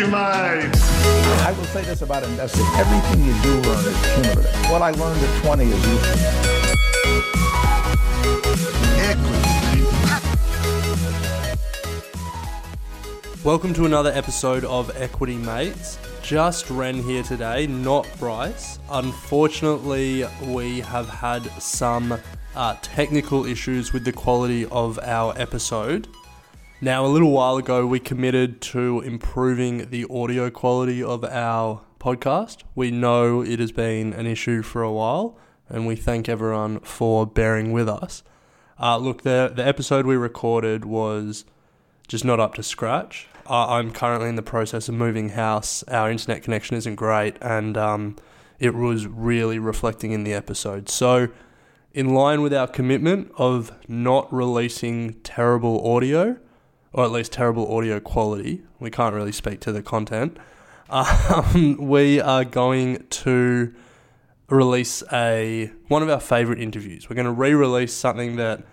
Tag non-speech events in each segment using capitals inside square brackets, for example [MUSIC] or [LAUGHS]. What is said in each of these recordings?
Equity Mate. I will say this about investing. Everything you do learn is cumulative. What I learned at 20 is useful. Equity. Welcome to another episode of Equity Mates. Just Ren here today, not Bryce. Unfortunately, we have had some uh, technical issues with the quality of our episode. Now, a little while ago, we committed to improving the audio quality of our podcast. We know it has been an issue for a while, and we thank everyone for bearing with us. Uh, look, the, the episode we recorded was just not up to scratch. Uh, I'm currently in the process of moving house. Our internet connection isn't great, and um, it was really reflecting in the episode. So, in line with our commitment of not releasing terrible audio, or at least terrible audio quality. We can't really speak to the content. [LAUGHS] Um, we are going to release a one of our favorite interviews. We're going to re-release something that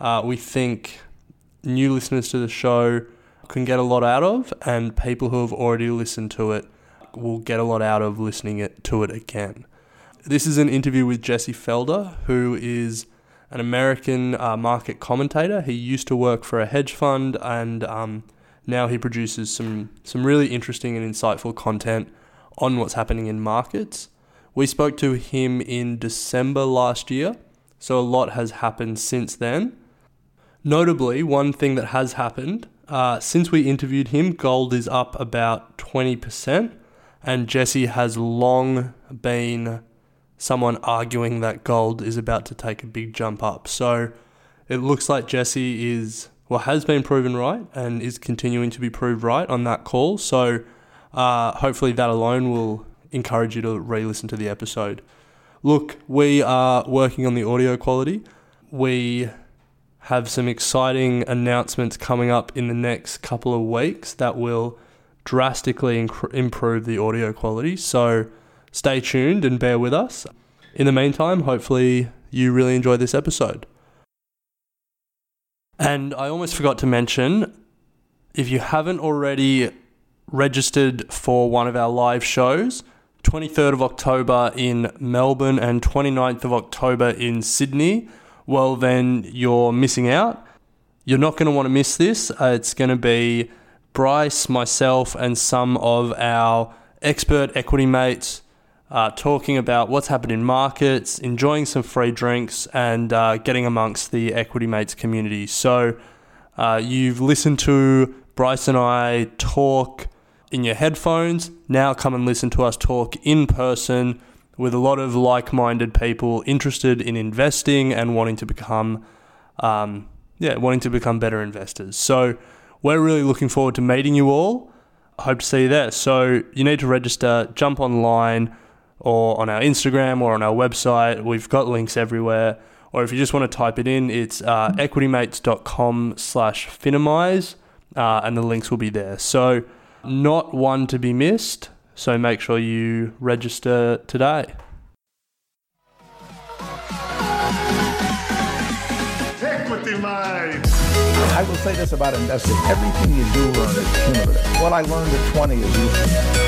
uh, we think new listeners to the show can get a lot out of, and people who have already listened to it will get a lot out of listening it, to it again. This is an interview with Jesse Felder, who is an American uh, market commentator. He used to work for a hedge fund, and um, now he produces some some really interesting and insightful content on what's happening in markets. We spoke to him in December last year, so a lot has happened since then. Notably, one thing that has happened uh, since we interviewed him, gold is up about 20%, and Jesse has long been someone arguing that gold is about to take a big jump up. So it looks like Jesse is, well, has been proven right and is continuing to be proved right on that call. So uh, hopefully that alone will encourage you to re listen to the episode. Look, we are working on the audio quality. We have some exciting announcements coming up in the next couple of weeks that will drastically inc- improve the audio quality. So, stay tuned and bear with us. In the meantime, hopefully you really enjoy this episode. And I almost forgot to mention if you haven't already registered for one of our live shows, 23rd of October in Melbourne and 29th of October in Sydney, well, then you're missing out. You're not going to want to miss this. Uh, it's going to be Bryce, myself, and some of our expert equity mates uh, talking about what's happened in markets, enjoying some free drinks, and uh, getting amongst the Equity Mates community. So, uh, you've listened to Bryce and I talk in your headphones. Now, come and listen to us talk in person with a lot of like minded people interested in investing and wanting to become. Um, yeah, wanting to become better investors. So, we're really looking forward to meeting you all. I hope to see you there. So, you need to register, jump online, or on our Instagram or on our website. We've got links everywhere. Or if you just want to type it in, it's uh, equitymates.com slash finimize, uh, and the links will be there. So, not one to be missed. So, make sure you register today. Equity Mate. I will say this about investing. Everything you do learn is cumulative. What I learned at 20 is useful.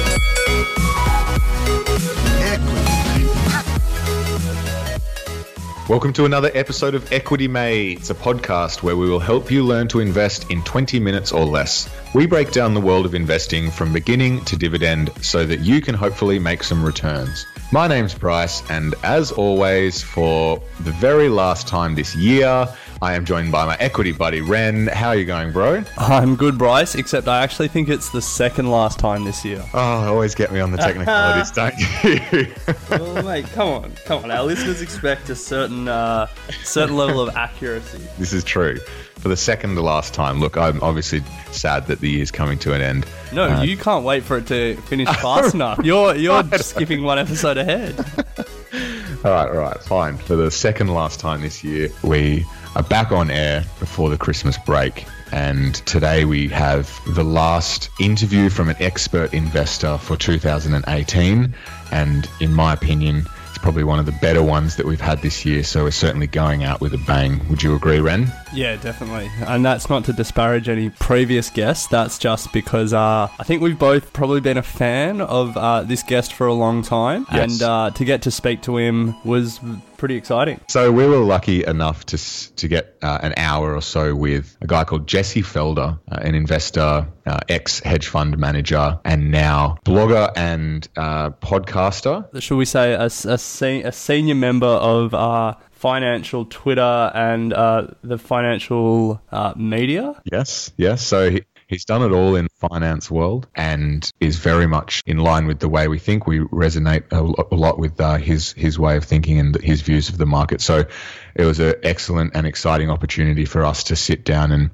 Welcome to another episode of Equity Mates, a podcast where we will help you learn to invest in 20 minutes or less. We break down the world of investing from beginning to dividend so that you can hopefully make some returns. My name's Bryce, and as always, for the very last time this year, I am joined by my equity buddy Ren. How are you going, bro? I'm good, Bryce, except I actually think it's the second last time this year. Oh, always get me on the technicalities, [LAUGHS] don't you? well, mate, come on, come on. Our listeners expect a certain, uh, certain level of accuracy. this is true. For the second to last time, look, I'm obviously sad that the year's coming to an end. No, Uh, you can't wait for it to finish [LAUGHS] fast enough. You're you're skipping one episode ahead. [LAUGHS] All right, all right, fine. For the second last time this year, we are back on air before the Christmas break. And today we have the last interview from an expert investor for 2018. And in my opinion, probably one of the better ones that we've had this year. So we're certainly going out with a bang. Would you agree, Ren? Yeah, definitely. And that's not to disparage any previous guests. That's just because uh, I think we've both probably been a fan of uh, this guest for a long time. Yes. And uh, to get to speak to him was pretty exciting. So we were lucky enough to to get uh, an hour or so with a guy called Jesse Felder, uh, an investor, uh, ex hedge fund manager, and now blogger and uh, podcaster. Should we say a, a se- a senior member of uh, financial Twitter and uh, the financial uh, media? Yes, yes. So he, he's done it all in finance world and is very much in line with the way we think. We resonate a, lot with uh, his his way of thinking and his views of the market. So it was an excellent and exciting opportunity for us to sit down and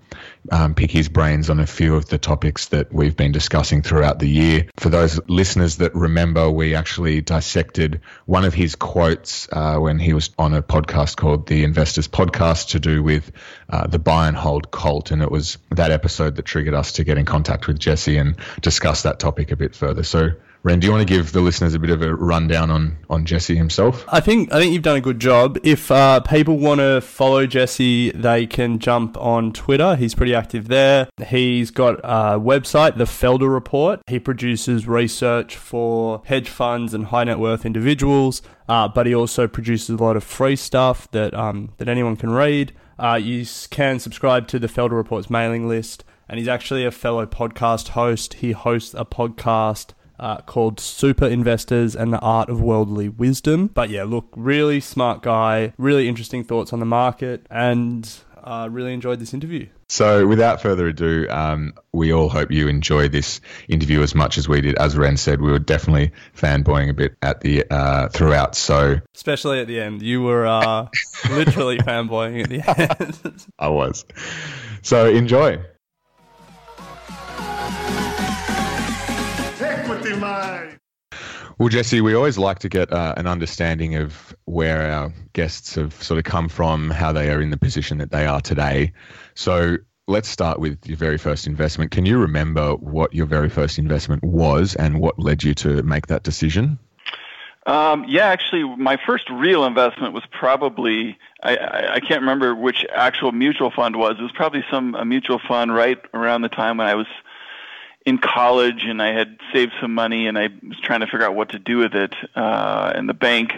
um, pick his brains on a few of the topics that we've been discussing throughout the year. For those listeners that remember, we actually dissected one of his quotes uh, when he was on a podcast called the Investors Podcast to do with uh, the buy and hold cult. And it was that episode that triggered us to get in contact with Jesse and discuss that topic a bit further. So, Ren, do you want to give the listeners a bit of a rundown on, on Jesse himself? I think I think you've done a good job. If uh, people want to follow Jesse, they can jump on Twitter. He's pretty active there. He's got a website, the Felder Report. He produces research for hedge funds and high net worth individuals, uh, but he also produces a lot of free stuff that um, that anyone can read. Uh, you can subscribe to the Felder Report's mailing list, and he's actually a fellow podcast host. He hosts a podcast uh, called Super Investors and the Art of Worldly Wisdom. But yeah, look, really smart guy, really interesting thoughts on the market, and uh, really enjoyed this interview. So, without further ado, um, we all hope you enjoy this interview as much as we did. As Ren said, we were definitely fanboying a bit at the uh, throughout. So, Especially at the end. You were uh, literally [LAUGHS] fanboying at the end. I was. So, enjoy. Well, Jesse, we always like to get uh, an understanding of where our guests have sort of come from, how they are in the position that they are today. So let's start with your very first investment. Can you remember what your very first investment was and what led you to make that decision? Um, yeah, actually, my first real investment was probably I, I, I can't remember which actual mutual fund was. It was probably some a mutual fund right around the time when I was in college and I had saved some money and I was trying to figure out what to do with it. Uh, and the bank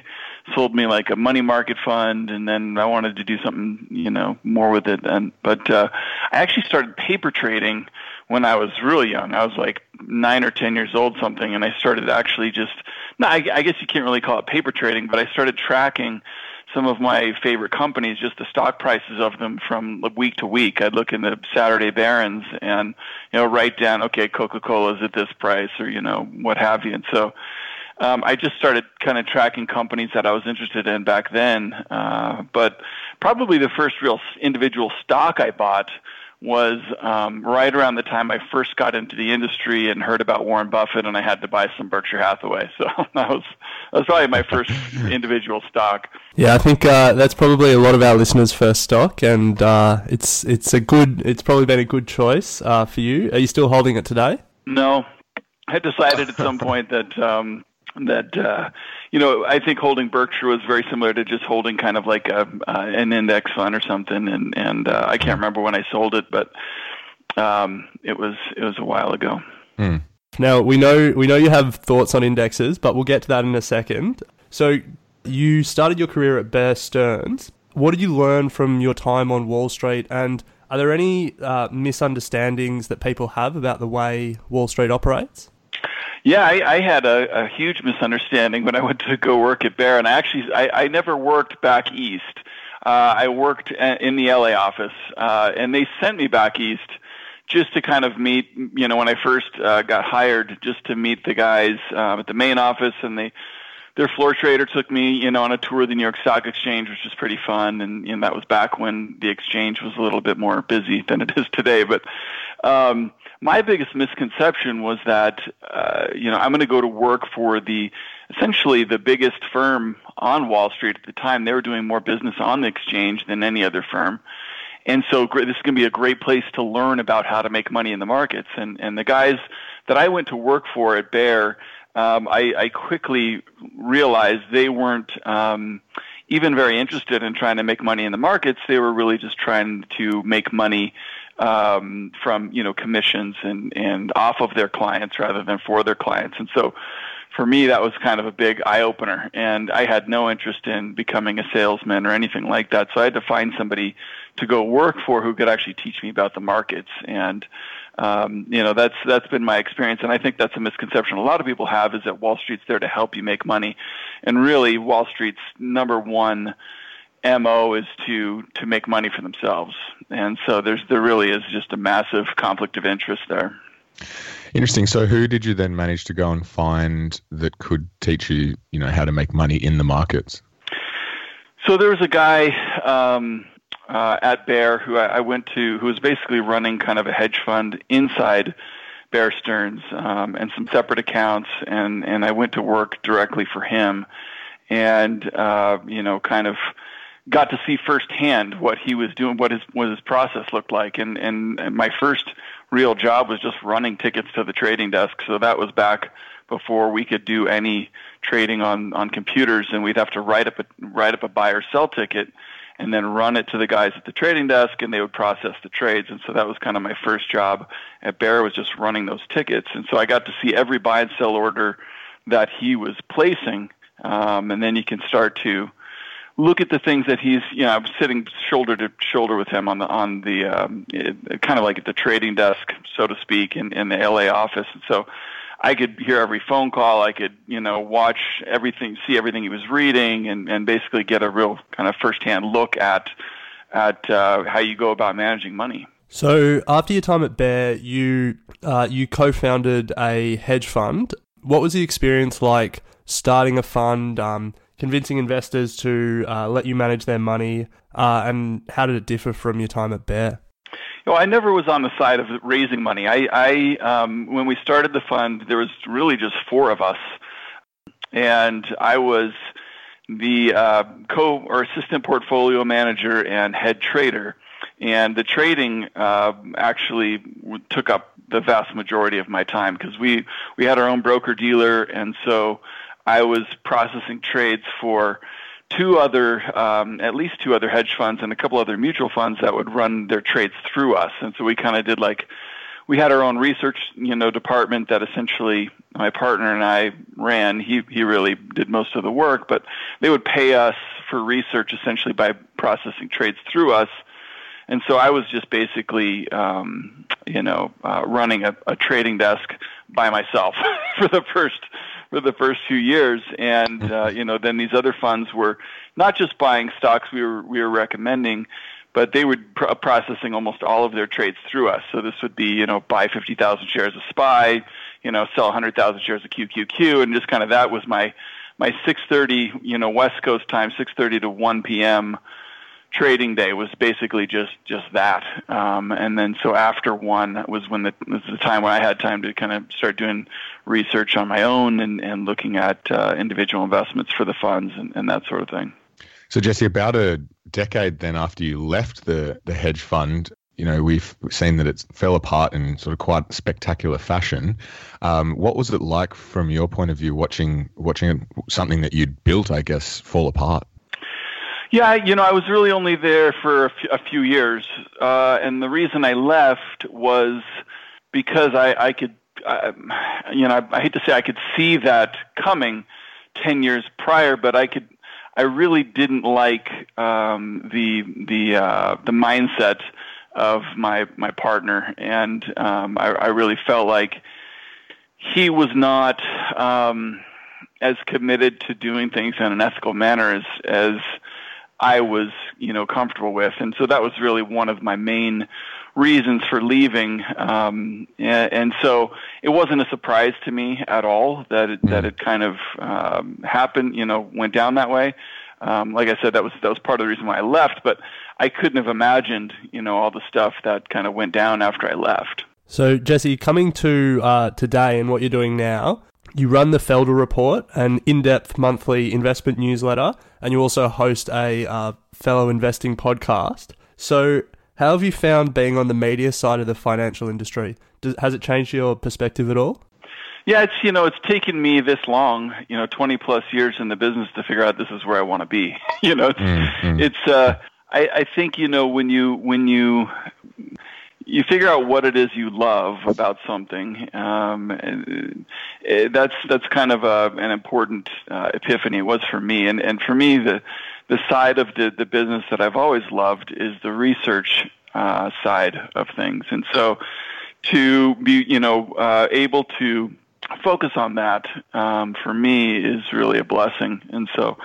sold me like a money market fund, and then I wanted to do something, you know, more with it. And but uh, I actually started paper trading when I was really young. I was like nine or ten years old, something, and I started actually just. No, I, I guess you can't really call it paper trading, but I started tracking some of my favorite companies, just the stock prices of them from week to week. I'd look in the Saturday Barron's and you know write down, okay, Coca-Cola is at this price, or you know what have you. And so um, I just started kind of tracking companies that I was interested in back then. Uh, but probably the first real individual stock I bought was um, right around the time I first got into the industry and heard about Warren Buffett, and I had to buy some Berkshire Hathaway. So [LAUGHS] that was that was probably my first [LAUGHS] individual stock. Yeah, I think uh, that's probably a lot of our listeners' first stock, and uh, it's it's a good. It's probably been a good choice uh, for you. Are you still holding it today? No, I decided at some point that um, that uh, you know I think holding Berkshire was very similar to just holding kind of like a uh, an index fund or something, and and uh, I can't remember when I sold it, but um, it was it was a while ago. Now we know we know you have thoughts on indexes, but we'll get to that in a second. So you started your career at Bear Stearns. What did you learn from your time on Wall Street, and are there any uh, misunderstandings that people have about the way Wall Street operates? Yeah, I, I had a, a huge misunderstanding when I went to go work at Bear, and I actually I, I never worked back east. Uh, I worked a- in the LA office, uh, and they sent me back east just to kind of meet. You know, when I first uh, got hired, just to meet the guys uh, at the main office, and they their floor trader took me, you know, on a tour of the New York Stock Exchange, which was pretty fun, and you know, that was back when the exchange was a little bit more busy than it is today. But um, my biggest misconception was that uh, you know I'm going to go to work for the essentially the biggest firm on Wall Street at the time. They were doing more business on the exchange than any other firm. And so this is going to be a great place to learn about how to make money in the markets. And, and the guys that I went to work for at Bear, um, I, I quickly realized they weren't um, even very interested in trying to make money in the markets. They were really just trying to make money um, from you know commissions and and off of their clients rather than for their clients. And so, for me, that was kind of a big eye opener. And I had no interest in becoming a salesman or anything like that. So I had to find somebody to go work for who could actually teach me about the markets and um, you know that's that's been my experience, and I think that's a misconception a lot of people have is that Wall Street's there to help you make money, and really Wall Street's number one mo is to to make money for themselves, and so there's there really is just a massive conflict of interest there. Interesting. So, who did you then manage to go and find that could teach you, you know, how to make money in the markets? So there was a guy. Um, uh, at Bear, who I, I went to, who was basically running kind of a hedge fund inside Bear Stearns um, and some separate accounts, and and I went to work directly for him, and uh, you know, kind of got to see firsthand what he was doing, what his what his process looked like, and and, and my first real job was just running tickets to the trading desk. So that was back before we could do any trading on on computers, and we'd have to write up a write up a buy or sell ticket and then run it to the guys at the trading desk and they would process the trades. And so that was kind of my first job at bear was just running those tickets. And so i got to see every buy and sell order that he was placing. Um, and then you can start to look at the things that he's you know i'm sitting shoulder to shoulder with him on the on the um, it, kind of like at the trading desk so to speak in, in the la office and so I could hear every phone call. I could, you know, watch everything, see everything he was reading, and, and basically get a real kind of firsthand look at at uh, how you go about managing money. So after your time at Bear, you uh, you co-founded a hedge fund. What was the experience like starting a fund, um, convincing investors to uh, let you manage their money, uh, and how did it differ from your time at Bear? You know, I never was on the side of raising money. I, I um, when we started the fund, there was really just four of us, and I was the uh, co or assistant portfolio manager and head trader. And the trading uh, actually took up the vast majority of my time because we we had our own broker dealer, and so I was processing trades for two other, um, at least two other hedge funds and a couple other mutual funds that would run their trades through us. And so we kind of did like, we had our own research, you know, department that essentially my partner and I ran. He he really did most of the work, but they would pay us for research essentially by processing trades through us. And so I was just basically, um, you know, uh, running a, a trading desk by myself [LAUGHS] for the first for the first few years, and [LAUGHS] uh, you know, then these other funds were not just buying stocks we were we were recommending, but they were pr- processing almost all of their trades through us. So this would be you know buy fifty thousand shares of SPY, you know, sell hundred thousand shares of QQQ, and just kind of that was my my 6:30 you know West Coast time, 6:30 to 1 p.m trading day was basically just just that. Um, and then so after one was when the was the time when I had time to kind of start doing research on my own and, and looking at uh, individual investments for the funds and, and that sort of thing. So Jesse, about a decade then after you left the the hedge fund, you know we've seen that it fell apart in sort of quite spectacular fashion. Um, what was it like from your point of view, watching watching something that you'd built, I guess, fall apart? Yeah, you know, I was really only there for a, f- a few years, uh, and the reason I left was because I, I could, uh, you know, I, I hate to say I could see that coming ten years prior, but I could, I really didn't like um, the the uh, the mindset of my my partner, and um, I, I really felt like he was not um, as committed to doing things in an ethical manner as as I was, you know, comfortable with. And so that was really one of my main reasons for leaving. Um, and, and so it wasn't a surprise to me at all that it, that it kind of um, happened, you know, went down that way. Um, like I said, that was that was part of the reason why I left. But I couldn't have imagined, you know, all the stuff that kind of went down after I left. So Jesse, coming to uh, today and what you're doing now, you run the Felder Report, an in depth monthly investment newsletter, and you also host a uh, fellow investing podcast. So, how have you found being on the media side of the financial industry? Does, has it changed your perspective at all? Yeah, it's you know it's taken me this long, you know, 20 plus years in the business to figure out this is where I want to be. [LAUGHS] you know, it's Mm-hmm. it's uh, I, I think you know when you when you you figure out what it is you love about something. Um, uh, that's that's kind of a, an important uh, epiphany. It was for me, and and for me the the side of the the business that I've always loved is the research uh, side of things, and so to be you know uh, able to focus on that um, for me is really a blessing, and so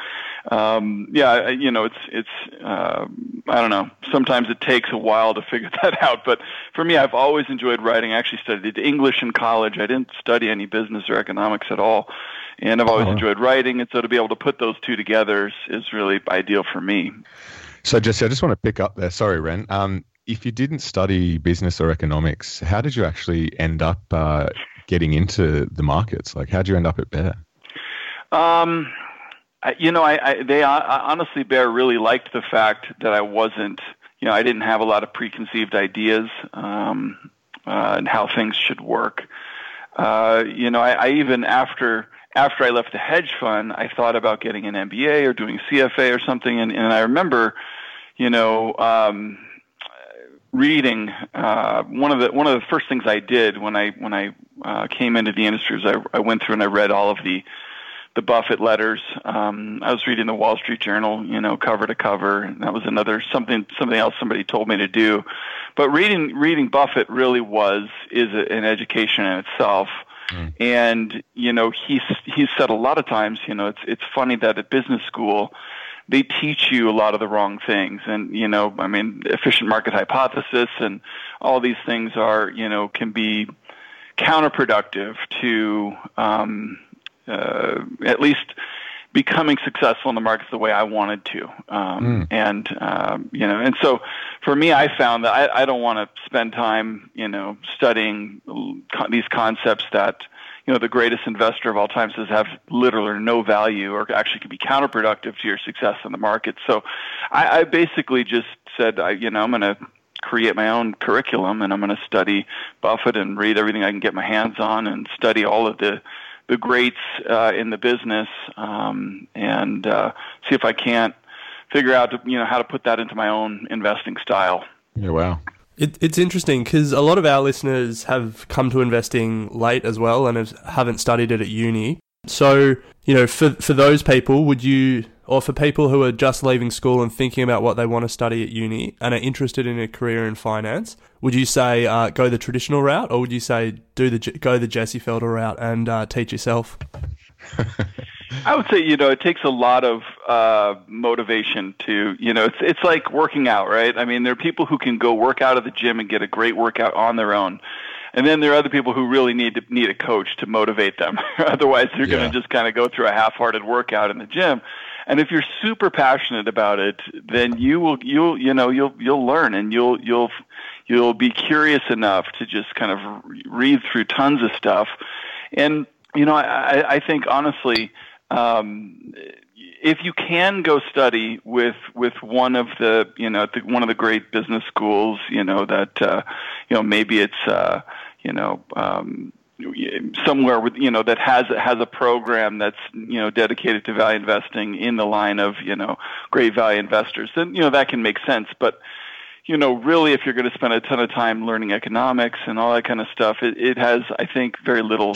um, yeah, you know, it's it's uh, I don't know. Sometimes it takes a while to figure [LAUGHS] that out, but for me, I've always enjoyed writing. I actually studied English in college. I didn't study any business or economics at all, and I've always Oh. enjoyed writing. And so to be able to put those two together is, is really ideal for me. So, Jesse, I just want to pick up there. Sorry, Ren. Um, if you didn't study business or economics, how did you actually end up uh, getting into the markets? Like, how did you end up at Bear? Um, you know, I, I they I, honestly, Bear really liked the fact that I wasn't, you know, I didn't have a lot of preconceived ideas um, uh, and how things should work. Uh, you know, I, I even after after I left the hedge fund, I thought about getting an MBA or doing CFA or something, and, and I remember, you know. Um, reading uh, one of the one of the first things I did when I when I uh, came into the industry was I, I went through and I read all of the the Buffett letters. Um, I was reading the Wall Street Journal, you know, cover to cover, and that was another something something else somebody told me to do. But reading reading Buffett really was is a, an education in itself. And you know, he's he's said a lot of times, you know, it's it's funny that at business school they teach you a lot of the wrong things and you know i mean efficient market hypothesis and all these things are you know can be counterproductive to um, uh, at least becoming successful in the markets the way I wanted to. Um, And, um, you know, and so for me, I found that I, I don't want to spend time, you know, studying co- these concepts that, you know, the greatest investor of all time says have little or no value or actually can be counterproductive to your success in the market. So I, I basically just said, I, you know, I'm going to create my own curriculum and I'm going to study Buffett and read everything I can get my hands on and study all of the the greats uh, in the business um, and uh, see if I can't figure out you know how to put that into my own investing style. Yeah, wow. It, it's interesting because a lot of our listeners have come to investing late as well and have, haven't studied it at uni. So, you know, for for those people, would you, or for people who are just leaving school and thinking about what they want to study at uni and are interested in a career in finance, would you say uh, go the traditional route, or would you say do the go the Jesse Felder route and uh, teach yourself? [LAUGHS] I would say you know it takes a lot of uh, motivation to you know it's it's like working out, right? I mean, there are people who can go work out at the gym and get a great workout on their own. And then there are other people who really need to need a coach to motivate them. [LAUGHS] Otherwise, they're Yeah. going to just kind of go through a half-hearted workout in the gym. And if you're super passionate about it, then you will you'll you know you'll you'll learn and you'll you'll you'll be curious enough to just kind of read through tons of stuff. And you know, I, I- think honestly, um, if you can go study with with one of the you know the, one of the great business schools, you know that uh, you know maybe it's uh, you know. Um, somewhere with you know that has has a program that's you know dedicated to value investing in the line of you know great value investors then you know that can make sense. But you know really if you're going to spend a ton of time learning economics and all that kind of stuff it, it has i think very little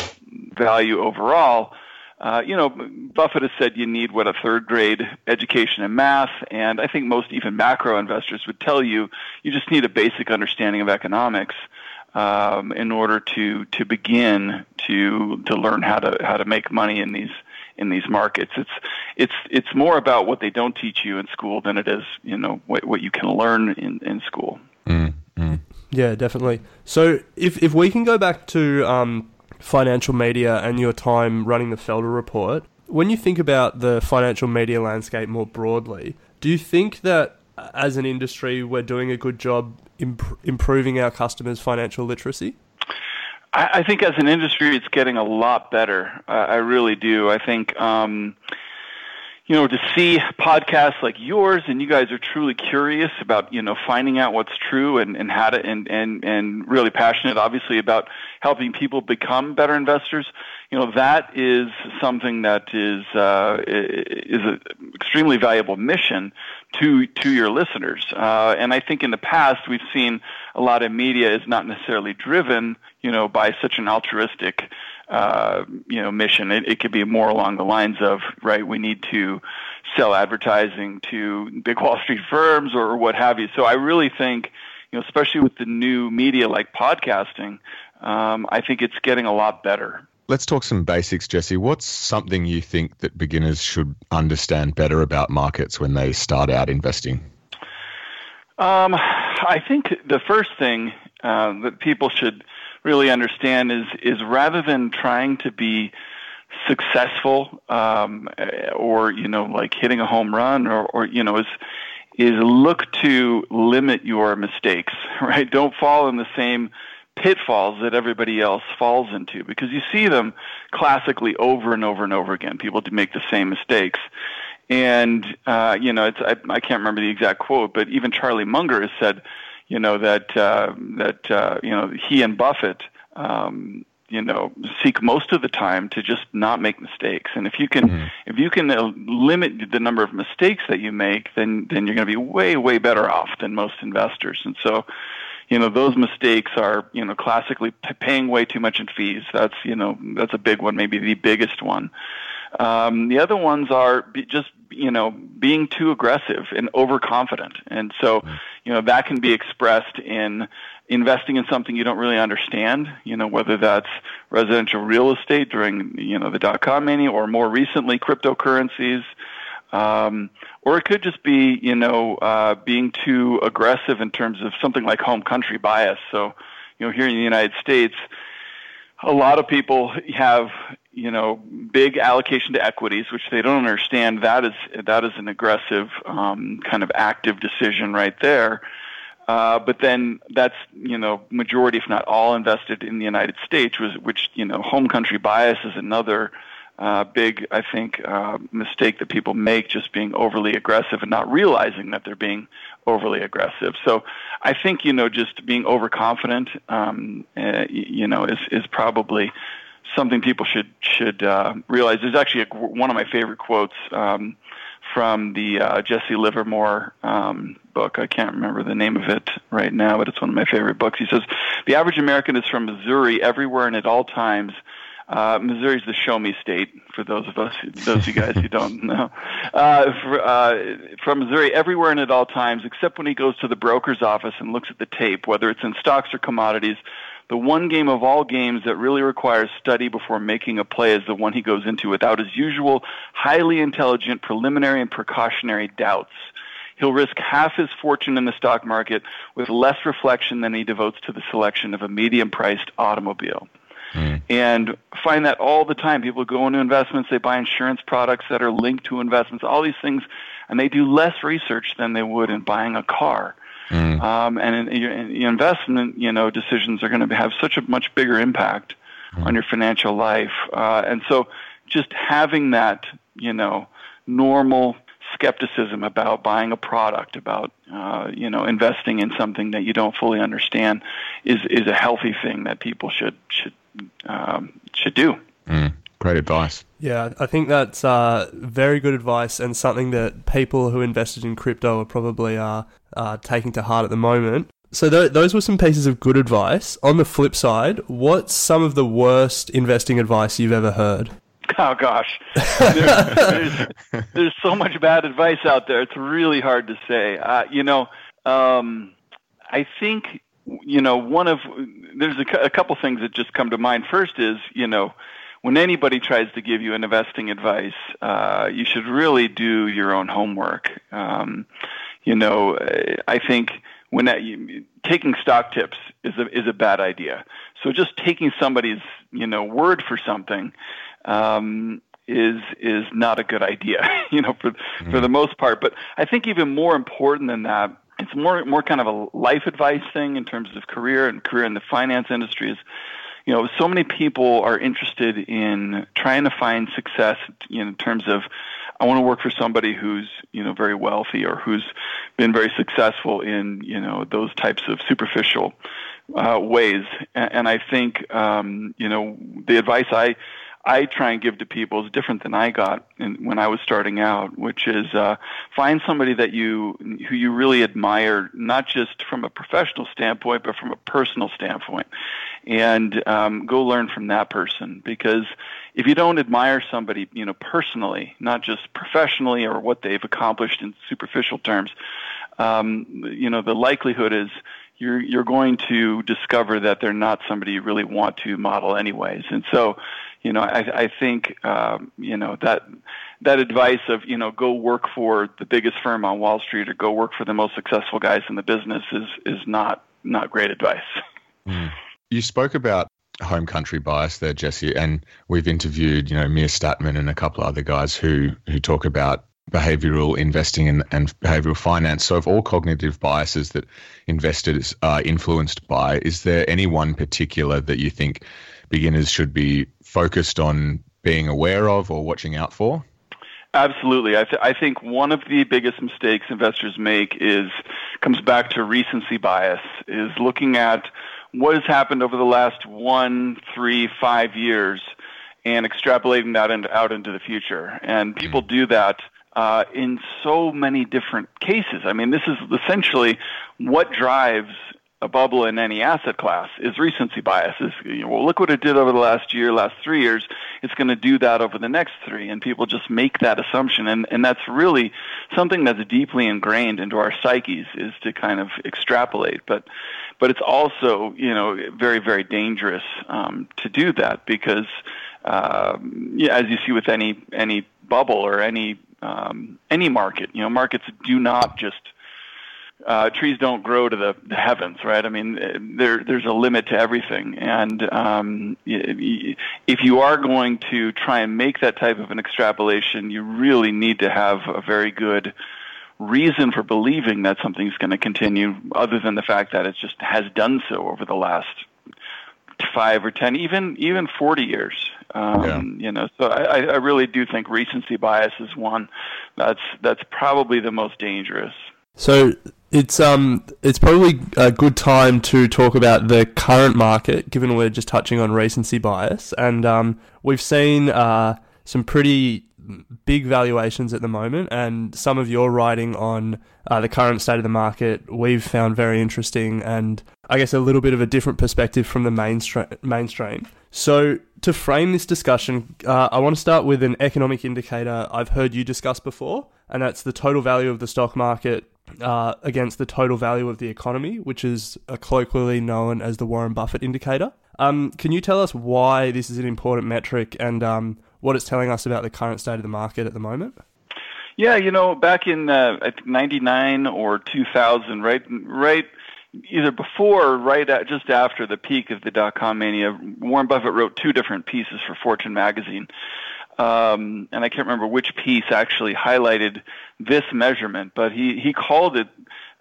value overall. Uh, you know, Buffett has said you need what a third grade education in math, and I think most even macro investors would tell you you just need a basic understanding of economics um, in order to to begin to to learn how to how to make money in these in these markets. It's it's it's more about what they don't teach you in school than it is you know what what you can learn in in school. Mm, mm. Yeah, definitely. So if if we can go back to um, financial media and your time running the Felder report, when you think about the financial media landscape more broadly, do you think that as an industry we're doing a good job imp- improving our customers' financial literacy? I, I think as an industry, it's getting a lot better. I, I really do. I think, um, you know, to see podcasts like yours, and you guys are truly curious about, you know, finding out what's true and, and how to, and, and, and really passionate, obviously, about helping people become better investors. You know, that is something that is, uh, is an extremely valuable mission to, to your listeners. Uh, and I think in the past, we've seen a lot of media is not necessarily driven, you know, by such an altruistic, uh, you know, mission. It, it could be more along the lines of, right, we need to sell advertising to big Wall Street firms or what have you. So I really think, you know, especially with the new media like podcasting, um, I think it's getting a lot better. Let's talk some basics, Jesse. What's something you think that beginners should understand better about markets when they start out investing? Um, I think the first thing uh, that people should really understand is is rather than trying to be successful um, or you know like hitting a home run or, or you know is is look to limit your mistakes [LAUGHS] right don't fall in the same pitfalls that everybody else falls into because you see them classically over and over and over again. People to make the same mistakes. And uh, you know it's I, I can't remember the exact quote but even charlie munger has said you know that uh, that uh, you know he and Buffett um, you know seek most of the time to just not make mistakes. And if you can mm-hmm. if you can uh, limit the number of mistakes that you make then then you're going to be way way better off than most investors. And so you know those mistakes are you know classically p- paying way too much in fees that's you know that's a big one maybe the biggest one um, the other ones are be just you know being too aggressive and overconfident, and so mm. you know that can be expressed in investing in something you don't really understand. You know whether that's residential real estate during you know the dot com mania, or more recently cryptocurrencies. Um, or it could just be, you know, uh, being too aggressive in terms of something like home country bias. So, you know, here in the United States, a lot of people have you know big allocation to equities, which they don't understand. That is that is an aggressive um, kind of active decision right there. Uh, but then that's you know majority, if not all, invested in the United States, was which you know home country bias is another uh, big, I think, uh, mistake that people make, just being overly aggressive and not realizing that they're being overly aggressive. So I think you know just being overconfident, um, uh, you know, is is probably something people should should uh, realize. There's actually a, one of my favorite quotes um, from the uh, Jesse Livermore um, book. I can't remember the name of it right now, but it's one of my favorite books. He says, "The average American is from Missouri, everywhere and at all times." Uh, Missouri's the show me state for those of us, those of you guys who don't know. Uh, for, uh, from Missouri, everywhere and at all times, except when he goes to the broker's office and looks at the tape, whether it's in stocks or commodities. The one game of all games that really requires study before making a play is the one he goes into without his usual highly intelligent preliminary and precautionary doubts. He'll risk half his fortune in the stock market with less reflection than he devotes to the selection of a medium priced automobile. Mm. And find that all the time. People go into investments, they buy insurance products that are linked to investments, all these things, and they do less research than they would in buying a car. Mm. Um, and in, your, in, investment, you know, decisions are going to have such a much bigger impact mm. on your financial life. Uh, and so, just having that, you know, normal skepticism about buying a product, about uh, you know investing in something that you don't fully understand, is is a healthy thing that people should should um, should do. Mm, great advice. Yeah, I think that's uh, very good advice and something that people who invested in crypto are probably uh, uh, taking to heart at the moment. So th- those were some pieces of good advice. On the flip side, what's some of the worst investing advice you've ever heard? Oh gosh, there's, there's, there's, so much bad advice out there. It's really hard to say. Uh, you know, um, I think you know one of there's a, a couple things that just come to mind. First is you know when anybody tries to give you an investing advice, uh, you should really do your own homework. Um, you know, I think when that, you, taking stock tips is a is a bad idea. So just taking somebody's you know word for something um, is is not a good idea. [LAUGHS] you know, for mm-hmm. for the most part. But I think even more important than that, it's more more kind of a life advice thing in terms of career and career in the finance industry is you know, so many people are interested in trying to find success in terms of I want to work for somebody who's you know very wealthy or who's been very successful in you know those types of superficial uh, ways. And, and I think um, you know the advice I I try and give to people is different than I got in, when I was starting out, which is uh, find somebody that you who you really admire, not just from a professional standpoint, but from a personal standpoint, and um, go learn from that person. Because if you don't admire somebody, you know, personally, not just professionally or what they've accomplished in superficial terms, um, you know, the likelihood is you're you're going to discover that they're not somebody you really want to model anyways. And so, you know, I, I think um, you know that that advice of you know go work for the biggest firm on Wall Street or go work for the most successful guys in the business is is not not great advice. [LAUGHS] Mm. You spoke about home country bias there, Jesse, and we've interviewed you know Meir Statman and a couple of other guys who who talk about behavioral investing and, and behavioral finance. So, of all cognitive biases that investors are influenced by, is there any one particular that you think beginners should be focused on being aware of or watching out for? Absolutely. I, th- I think one of the biggest mistakes investors make is comes back to recency bias, is looking at what has happened over the last one, three, five years and extrapolating that into, out into the future. And people do that uh, in so many different cases. I mean, this is essentially what drives a bubble in any asset class is recency bias. Is you know, well, look what it did over the last year, last three years. It's going to do that over the next three, and people just make that assumption, and and that's really something that's deeply ingrained into our psyches is to kind of extrapolate, but. But it's also, you know, very, very dangerous um, to do that because, um, yeah, as you see with any any bubble or any um, any market. You know, markets do not just uh, trees don't grow to the, the heavens, right? I mean, there there's a limit to everything, and um, if you are going to try and make that type of an extrapolation, you really need to have a very good reason for believing that something's going to continue, other than the fact that it just has done so over the last five or ten, even even forty years. Um, yeah. You know, so I, I really do think recency bias is one that's that's probably the most dangerous. So it's um it's probably a good time to talk about the current market, given we're just touching on recency bias, and um we've seen uh some pretty big valuations at the moment, and some of your writing on uh, the current state of the market we've found very interesting, and I guess a little bit of a different perspective from the mainstream. mainstream. So, to frame this discussion, uh, I want to start with an economic indicator I've heard you discuss before, and that's the total value of the stock market uh, against the total value of the economy, which is colloquially known as the Warren Buffett indicator. Um, can you tell us why this is an important metric and um, what it's telling us about the current state of the market at the moment? Yeah, you know, back in uh, I think '99 or 2000, right, right, either before or right at, just after the peak of the dot com mania, Warren Buffett wrote two different pieces for Fortune magazine. Um, and I can't remember which piece actually highlighted this measurement, but he, he called it,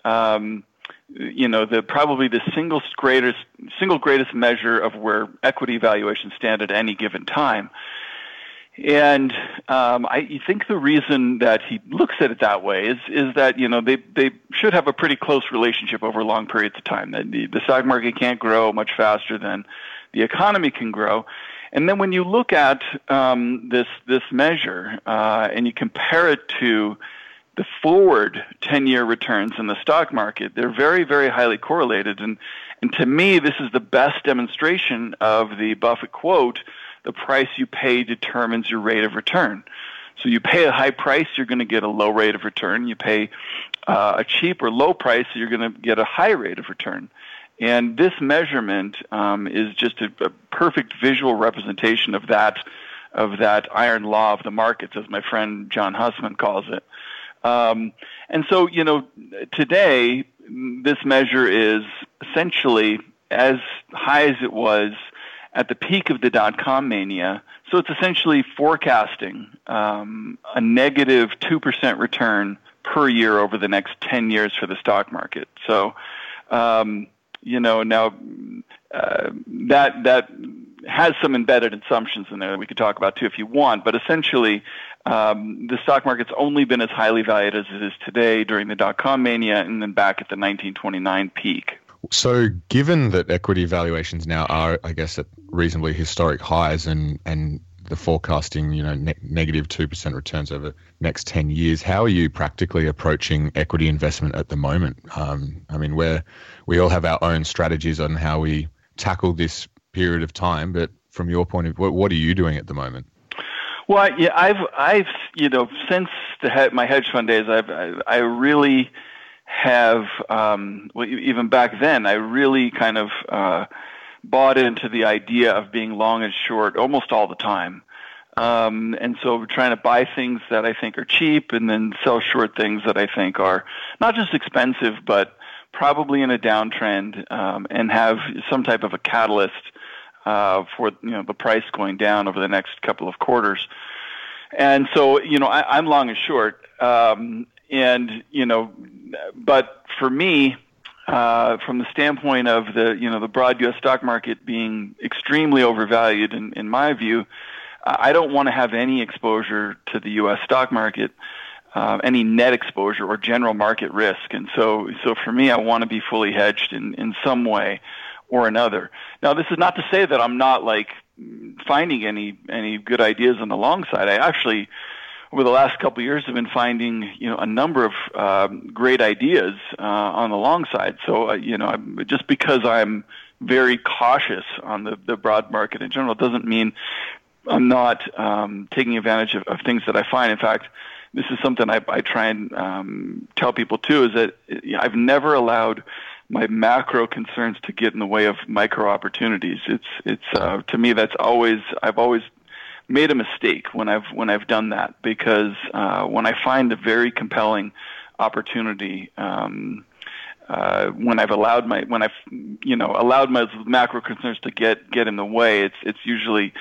um, you know, the probably the single greatest single greatest measure of where equity valuations stand at any given time. And um, I think the reason that he looks at it that way is is that you know they they should have a pretty close relationship over long periods of time. That the, the stock market can't grow much faster than the economy can grow. And then when you look at um, this this measure uh, and you compare it to the forward 10-year returns in the stock market, they're very very highly correlated. And and to me, this is the best demonstration of the Buffett quote the price you pay determines your rate of return. So you pay a high price, you're going to get a low rate of return. You pay uh, a cheap or low price, you're going to get a high rate of return. And this measurement um, is just a, a, perfect visual representation of that of that iron law of the markets, as my friend John Hussman calls it. Um, and so, you know, today this measure is essentially as high as it was at the peak of the dot com mania. So it's essentially forecasting um, a negative 2% return per year over the next 10 years for the stock market. So, um, you know, now uh, that, that has some embedded assumptions in there that we could talk about too if you want, but essentially, um, the stock market's only been as highly valued as it is today during the dot com mania and then back at the 1929 peak. So, given that equity valuations now are, I guess, at reasonably historic highs, and and the forecasting, you know, ne- negative two percent returns over next ten years, how are you practically approaching equity investment at the moment? Um, I mean, where we all have our own strategies on how we tackle this period of time, but from your point of view, what are you doing at the moment? Well, yeah, I've I've you know since the my hedge fund days, I've I, I really have um, well, even back then I really kind of uh, bought into the idea of being long and short almost all the time. Um, and so we're trying to buy things that I think are cheap and then sell short things that I think are not just expensive, but probably in a downtrend um, and have some type of a catalyst uh, for you know the price going down over the next couple of quarters. And so you know I, I'm long and short, um, and you know, but for me, uh, from the standpoint of the you know the broad U.S. stock market being extremely overvalued, in, in my view, I don't want to have any exposure to the U.S. stock market, uh, any net exposure or general market risk. And so, so for me, I want to be fully hedged in in some way or another. Now, this is not to say that I'm not like finding any any good ideas on the long side. I actually over the last couple of years have been finding you know a number of um, great ideas uh, on the long side. So uh, you know I'm, just because I'm very cautious on the the broad market in general doesn't mean I'm not um, taking advantage of, of things that I find. In fact, this is something I, I try and um, tell people too: is that I've never allowed my macro concerns to get in the way of micro opportunities. It's it's uh, to me that's always I've always made a mistake when I've when I've done that because uh, when I find a very compelling opportunity. Um, uh, when I've allowed my when I've you know allowed my macro concerns to get get in the way, it's it's usually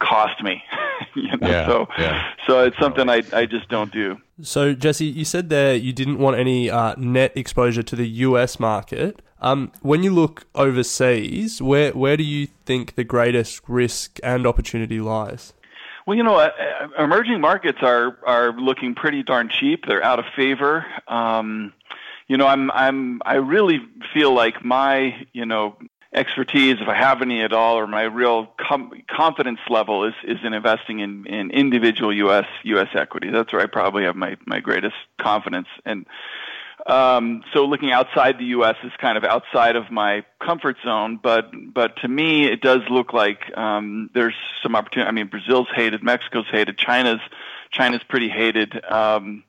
cost me. [LAUGHS] you know? yeah, so yeah. so it's something I I just don't do. So Jesse, you said there you didn't want any uh, net exposure to the U.S. market. Um, when you look overseas, where where do you think the greatest risk and opportunity lies? Well, you know, uh, uh, emerging markets are are looking pretty darn cheap. They're out of favor. Um, you know, I'm I'm I really feel like my you know expertise, if I have any at all, or my real com- confidence level is is in investing in in individual U.S. U.S. equities. That's where I probably have my my greatest confidence and um, so looking outside the U.S. is kind of outside of my comfort zone, but but to me it does look like um, there's some opportunity. I mean, Brazil's hated, Mexico's hated, China's China's pretty hated. Um,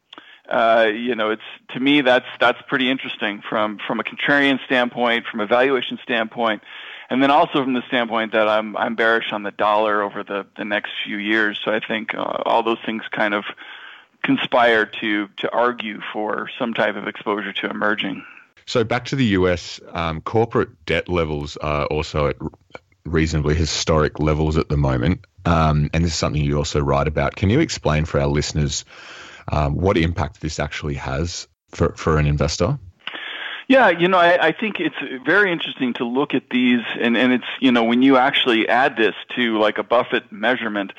uh, you know, it's to me that's that's pretty interesting from from a contrarian standpoint, from a valuation standpoint, and then also from the standpoint that I'm I'm bearish on the dollar over the the next few years. So I think uh, all those things kind of conspire to to argue for some type of exposure to emerging. So back to the US, um, corporate debt levels are also at reasonably historic levels at the moment, um, and this is something you also write about. Can you explain for our listeners um, what impact this actually has for for an investor? Yeah, you know, I, I think it's very interesting to look at these, and, and it's, you know, when you actually add this to like a Buffett measurement,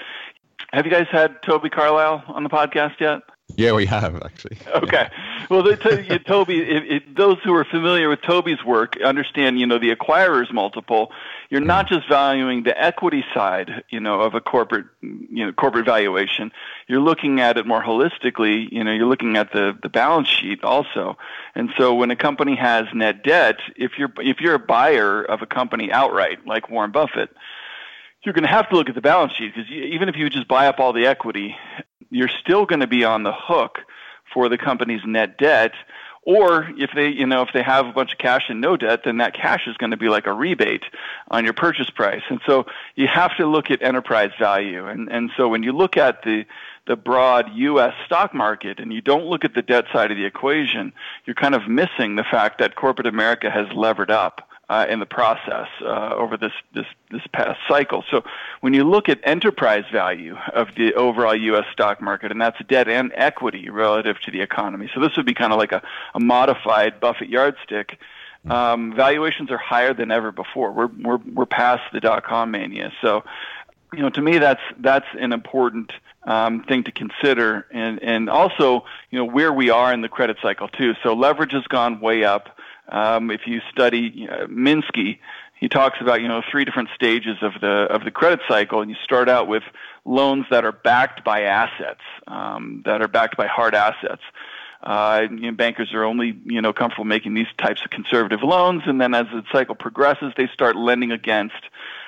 have you guys had Toby Carlisle on the podcast yet? Yeah, we have actually. Okay. Well, the, to, Toby, [LAUGHS] it, it, those who are familiar with Toby's work understand, you know, the acquirer's multiple. You're not mm-hmm. just valuing the equity side, you know, of a corporate, you know, corporate valuation. You're looking at it more holistically. You know, you're looking at the the balance sheet also. And so, when a company has net debt, if you're if you're a buyer of a company outright, like Warren Buffett, you're going to have to look at the balance sheet because even if you just buy up all the equity, you're still going to be on the hook for the company's net debt. Or if they, you know, if they have a bunch of cash and no debt, then that cash is going to be like a rebate on your purchase price. And so you have to look at enterprise value. And and so when you look at the the broad U.S. stock market and you don't look at the debt side of the equation, you're kind of missing the fact that corporate America has levered up uh, in the process uh, over this, this, this past cycle. So when you look at enterprise value of the overall U.S. stock market, and that's debt and equity relative to the economy. So this would be kind of like a, a modified Buffett yardstick. Um, valuations are higher than ever before. We're, we're, we're past the dot com mania. So you know, to me, that's that's an important um, thing to consider, and and also, you know, where we are in the credit cycle too. So leverage has gone way up. Um, if you study uh, Minsky, he talks about you know three different stages of the of the credit cycle, and you start out with loans that are backed by assets, um, that are backed by hard assets. Uh, you know, bankers are only you know comfortable making these types of conservative loans, and then as the cycle progresses, they start lending against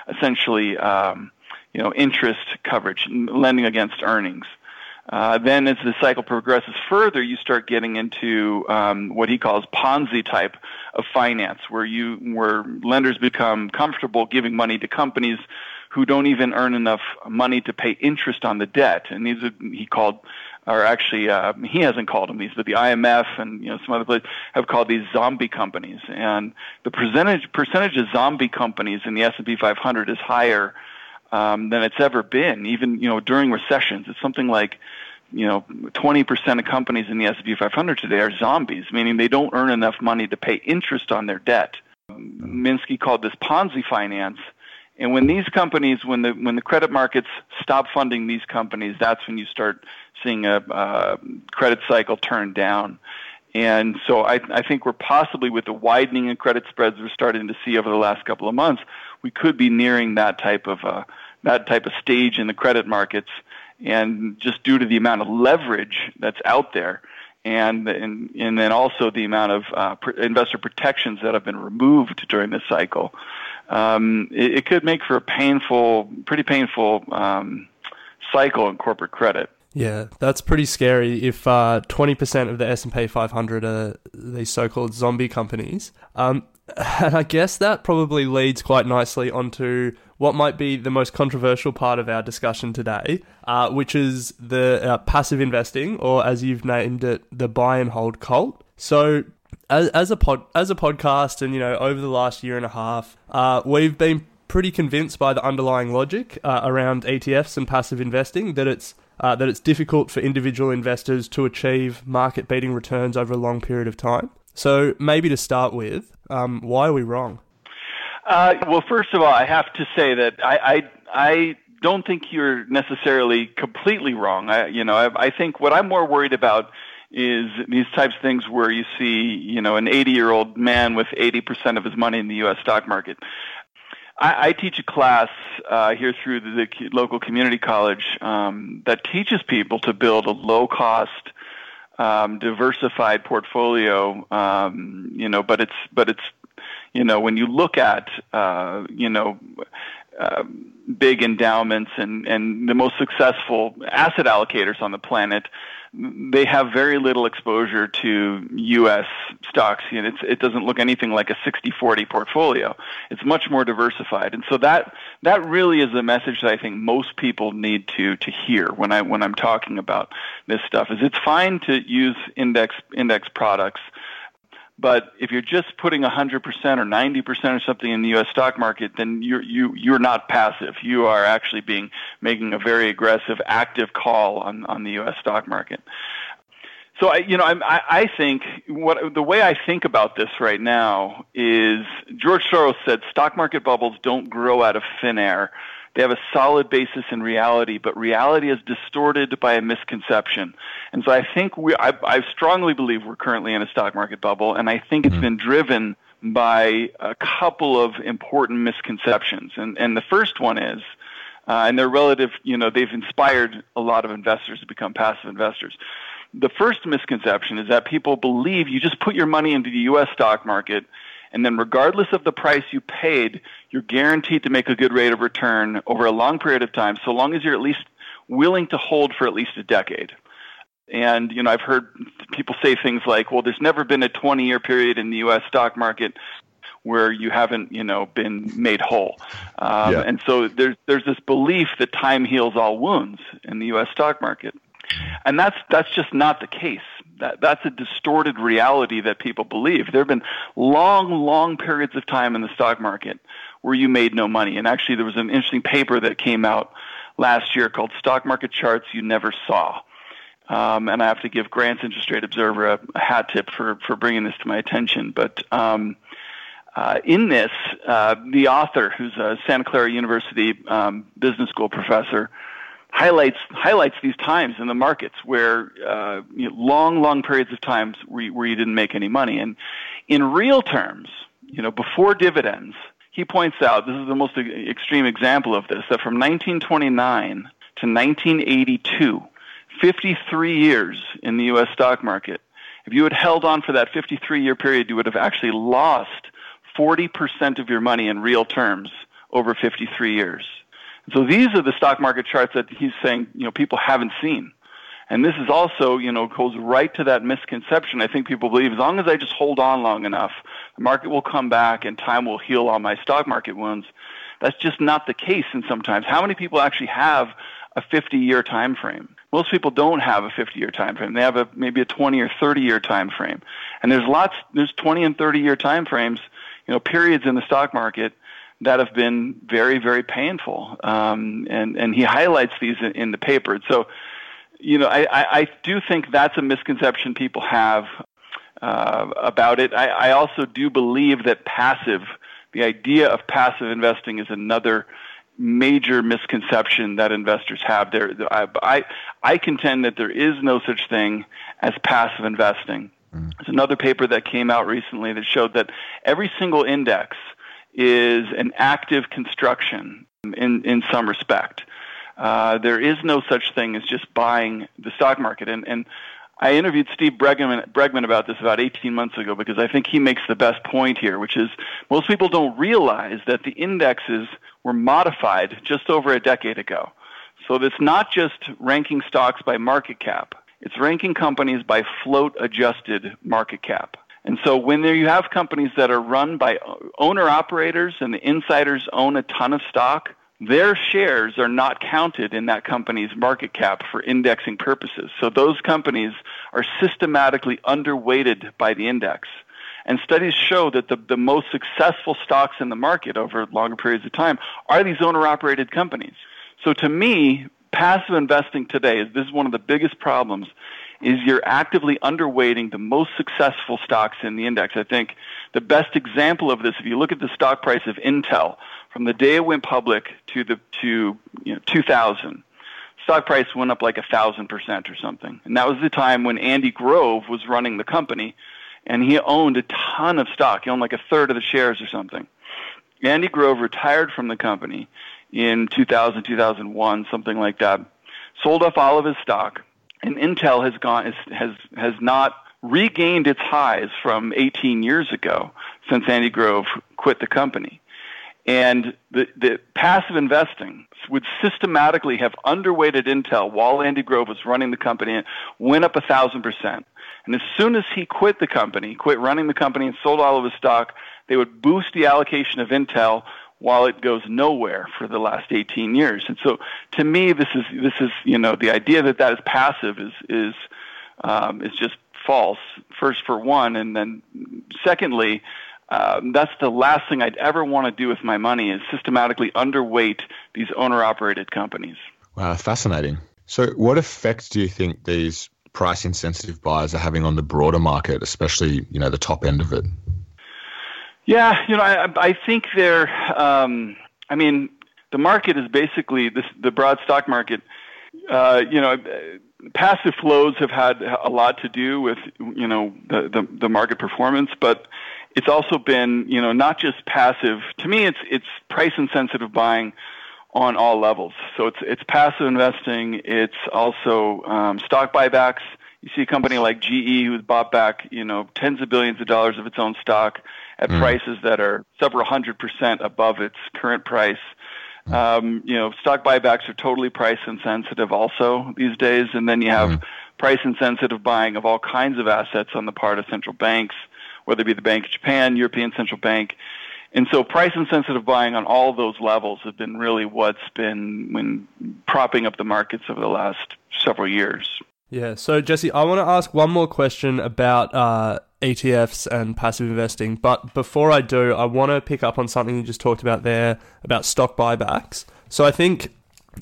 essentially um, you know interest coverage, lending against earnings. Uh, then, as the cycle progresses further, you start getting into um, what he calls Ponzi type of finance, where you where lenders become comfortable giving money to companies who don't even earn enough money to pay interest on the debt. And these are, he called, or actually uh, he hasn't called them these, but the IMF and you know some other places have called these zombie companies. And the percentage percentage of zombie companies in the S&P 500 is higher um, than it's ever been. Even you know during recessions, it's something like you know 20% of companies in the S&P 500 today are zombies, meaning they don't earn enough money to pay interest on their debt. Minsky called this Ponzi finance and when these companies, when the when the credit markets stop funding these companies, that's when you start seeing a, a credit cycle turn down. And so I, I think we're possibly with the widening in credit spreads we're starting to see over the last couple of months, we could be nearing that type of uh, that type of stage in the credit markets. And just due to the amount of leverage that's out there, and and, and then also the amount of uh, investor protections that have been removed during this cycle, um, it, it, could make for a painful, pretty painful um, cycle in corporate credit. Yeah, that's pretty scary. If uh, twenty uh, percent of the S and P 500 are these so-called zombie companies, um, [LAUGHS] and I guess that probably leads quite nicely onto what might be the most controversial part of our discussion today, uh, which is the uh, passive investing, or as you've named it, the buy and hold cult. So, as, as a pod as a podcast, and you know, over the last year and a half, uh, we've been pretty convinced by the underlying logic uh, around ETFs and passive investing that it's uh, that it's difficult for individual investors to achieve market beating returns over a long period of time. So, maybe to start with, um, why are we wrong? Uh, well, first of all, I have to say that I, I, I don't think you're necessarily completely wrong. I, you know, I, I think what I'm more worried about is these types of things where you see, you know, an 80 year old man with 80% of his money in the U.S. stock market. I, I teach a class uh, here through the, the local community college um, that teaches people to build a low cost, um, diversified portfolio. Um, you know, but it's but it's you know when you look at uh, you know. Uh, big endowments and, and the most successful asset allocators on the planet, they have very little exposure to U.S. stocks. You know, it doesn't look anything like a 60-40 portfolio. It's much more diversified, and so that that really is the message that I think most people need to to hear when I when I'm talking about this stuff. Is it's fine to use index index products but if you're just putting 100% or 90% or something in the U.S. stock market, then you're you you're not passive. You are actually being making a very aggressive, active call on on the U.S. stock market. So I, you know, I, I think what the way I think about this right now is George Soros said stock market bubbles don't grow out of thin air. They have a solid basis in reality, but reality is distorted by a misconception. And so I think we, I, I strongly believe we're currently in a stock market bubble, and I think it's mm-hmm. been driven by a couple of important misconceptions. And, and the first one is, uh, and they're relative, you know, they've inspired a lot of investors to become passive investors. The first misconception is that people believe you just put your money into the U.S. stock market and then regardless of the price you paid, you're guaranteed to make a good rate of return over a long period of time, so long as you're at least willing to hold for at least a decade. And you know, I've heard people say things like, "Well, there's never been a 20-year period in the U.S. stock market where you haven't, you know, been made whole." Um, yeah. And so there's there's this belief that time heals all wounds in the U.S. stock market, and that's that's just not the case. That, that's a distorted reality that people believe. There have been long, long periods of time in the stock market where you made no money. And actually, there was an interesting paper that came out last year called Stock Market Charts You Never Saw. Um, and I have to give Grant's Interest Rate Observer a, a, hat tip for, for bringing this to my attention. But um, uh, in this, uh, the author, who's a Santa Clara University um, business school professor, highlights highlights these times in the markets where uh, you know, long, long periods of times where where you didn't make any money. And in real terms, you know, before dividends, he points out this is the most extreme example of this that from 1929 to 1982, 53 years in the U.S. stock market. If you had held on for that 53 year period, you would have actually lost 40% of your money in real terms over 53 years. So these are the stock market charts that he's saying, you know, people haven't seen. And this is also, you know, goes right to that misconception. I think people believe as long as I just hold on long enough, the market will come back and time will heal all my stock market wounds. That's just not the case and sometimes. How many people actually have a 50 year time frame? Most people don't have a 50 year time frame. They have a maybe a 20 or 30 year time frame. And there's lots there's 20 and 30 year time frames you know, periods in the stock market that have been very, very painful. Um, and, and he highlights these in, in the paper. So, you know, I, I, I do think that's a misconception people have uh, about it. I, I also do believe that passive, the idea of passive investing is another major misconception that investors have. There, I, I, I contend that there is no such thing as passive investing. There's another paper that came out recently that showed that every single index is an active construction in, in some respect. Uh, there is no such thing as just buying the stock market. And, and I interviewed Steve Bregman, Bregman about this about 18 months ago because I think he makes the best point here, which is most people don't realize that the indexes were modified just over a decade ago. So it's not just ranking stocks by market cap. It's ranking companies by float adjusted market cap. And so when there you have companies that are run by owner operators and the insiders own a ton of stock, their shares are not counted in that company's market cap for indexing purposes. So those companies are systematically underweighted by the index. And studies show that the, the most successful stocks in the market over longer periods of time are these owner operated companies. So to me, passive investing today, is this is one of the biggest problems, is you're actively underweighting the most successful stocks in the index. I think the best example of this, if you look at the stock price of Intel from the day it went public to the to you know, 2000, stock price went up like a thousand percent or something, and that was the time when Andy Grove was running the company, and he owned a ton of stock. He owned like a third of the shares or something. Andy Grove retired from the company in 2000, 2001, something like that. Sold off all of his stock, and Intel has gone has has not regained its highs from 18 years ago since Andy Grove quit the company. And the, the passive investing would systematically have underweighted Intel while Andy Grove was running the company and went up a thousand percent. And as soon as he quit the company, quit running the company and sold all of his stock, they would boost the allocation of Intel while it goes nowhere for the last 18 years. And so, to me, this is this is you know the idea that that is passive is is um, is just false. First, for one, and then secondly. Um, that's the last thing I'd ever want to do with my money is systematically underweight these owner-operated companies. Wow, fascinating. So, what effect do you think these price-insensitive buyers are having on the broader market, especially you know the top end of it? Yeah, you know, I, I think they're. Um, I mean, the market is basically this, the broad stock market. Uh, you know, passive flows have had a lot to do with you know the, the, the market performance, but it's also been you know not just passive. To me, it's it's price insensitive buying on all levels. So it's it's passive investing. It's also um, stock buybacks. You see a company like GE who's bought back you know tens of billions of dollars of its own stock at mm. prices that are several hundred percent above its current price. Mm. Um, you know, stock buybacks are totally price insensitive also these days, and then you have mm. price insensitive buying of all kinds of assets on the part of central banks, whether it be the Bank of Japan, European Central Bank. And so price insensitive buying on all those levels have been really what's been when propping up the markets over the last several years. Yeah. So Jesse, I want to ask one more question about uh, ETFs and passive investing. But before I do, I want to pick up on something you just talked about there about stock buybacks. So I think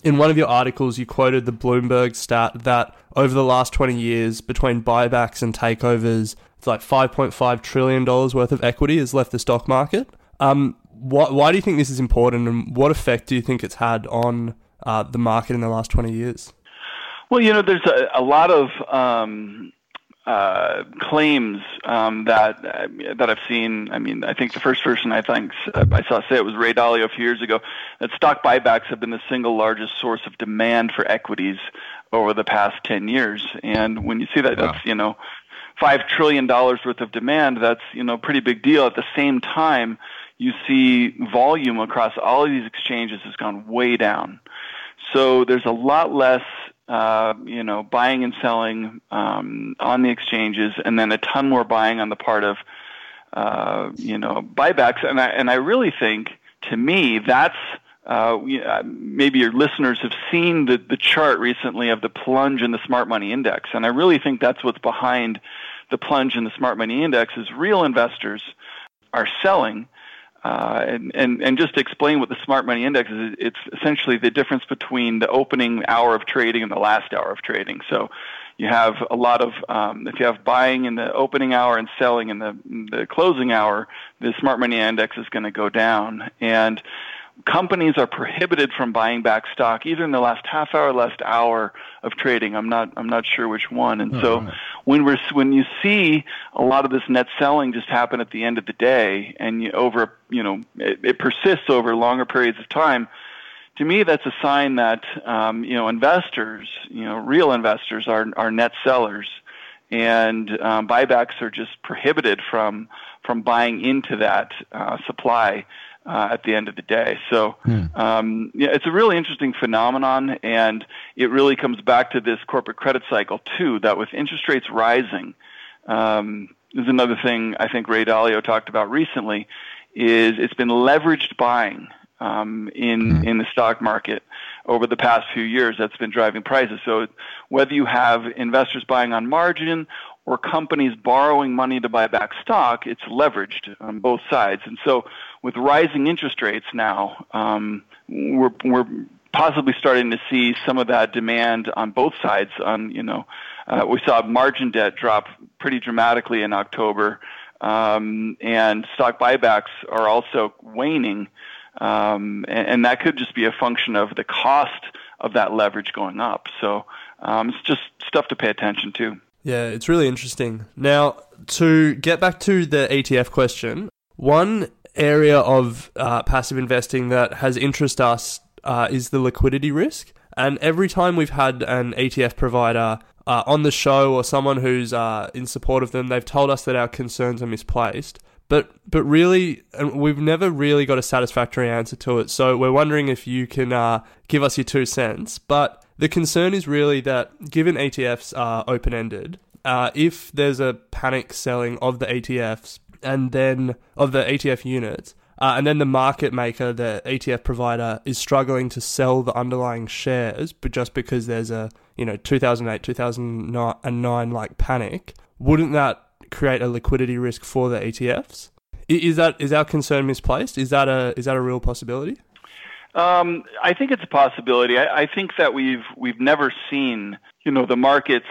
in one of your articles, you quoted the Bloomberg stat that over the last 20 years, between buybacks and takeovers, it's like $5.5 trillion worth of equity has left the stock market. Um, wh- why do you think this is important, and what effect do you think it's had on uh, the market in the last 20 years? Well, you know, there's a, a lot of um, uh, claims um, that uh, that I've seen. I mean, I think the first person I think I saw say it was Ray Dalio a few years ago that stock buybacks have been the single largest source of demand for equities over the past 10 years. And when you see that, wow. that's you know five trillion dollars worth of demand. That's you know pretty big deal. At the same time, you see volume across all of these exchanges has gone way down. So there's a lot less uh, you know, buying and selling um, on the exchanges, and then a ton more buying on the part of, uh, you know, buybacks. And I and I really think, to me, that's uh, uh, maybe your listeners have seen the the chart recently of the plunge in the smart money index, and I really think that's what's behind the plunge in the smart money index is real investors are selling uh, and, and, and just to explain what the smart money index is, it's essentially the difference between the opening hour of trading and the last hour of trading. So you have a lot of, um, if you have buying in the opening hour and selling in the, the closing hour, the smart money index is going to go down. And companies are prohibited from buying back stock either in the last half hour, last hour of trading. I'm not I'm not sure which one. And oh, so right. when we're when you see a lot of this net selling just happen at the end of the day, and you, over you know it, it persists over longer periods of time. To me, that's a sign that um, you know investors, you know, real investors are are net sellers, and um, buybacks are just prohibited from from buying into that uh, supply uh, at the end of the day. So hmm. um, yeah, it's a really interesting phenomenon, and it really comes back to this corporate credit cycle too. That with interest rates rising, um, is another thing I think Ray Dalio talked about recently. Is it's been leveraged buying um, in hmm. in the stock market over the past few years that's been driving prices. So whether you have investors buying on margin or companies borrowing money to buy back stock, it's leveraged on both sides. And so with rising interest rates now, um, we're, we're possibly starting to see some of that demand on both sides. On you know, uh, we saw margin debt drop pretty dramatically in October, um, and stock buybacks are also waning, um, and, and, that could just be a function of the cost of that leverage going up. So um, it's just stuff to pay attention to. Yeah, it's really interesting. Now, to get back to the ETF question, one area of uh, passive investing that has interest us uh, is the liquidity risk. And every time we've had an ETF provider uh, on the show or someone who's uh, in support of them, they've told us that our concerns are misplaced. But but really, we've never really got a satisfactory answer to it. So we're wondering if you can uh, give us your two cents. But the concern is really that given ETFs are open ended, uh, if there's a panic selling of the ETFs and then of the ETF units, uh, and then the market maker, the ETF provider, is struggling to sell the underlying shares, but just because there's a you know 2008 2009 like panic, wouldn't that create a liquidity risk for the ETFs? Is that is our concern misplaced? Is that a is that a real possibility? Um, I think it's a possibility. I, I think that we've we've never seen you know the markets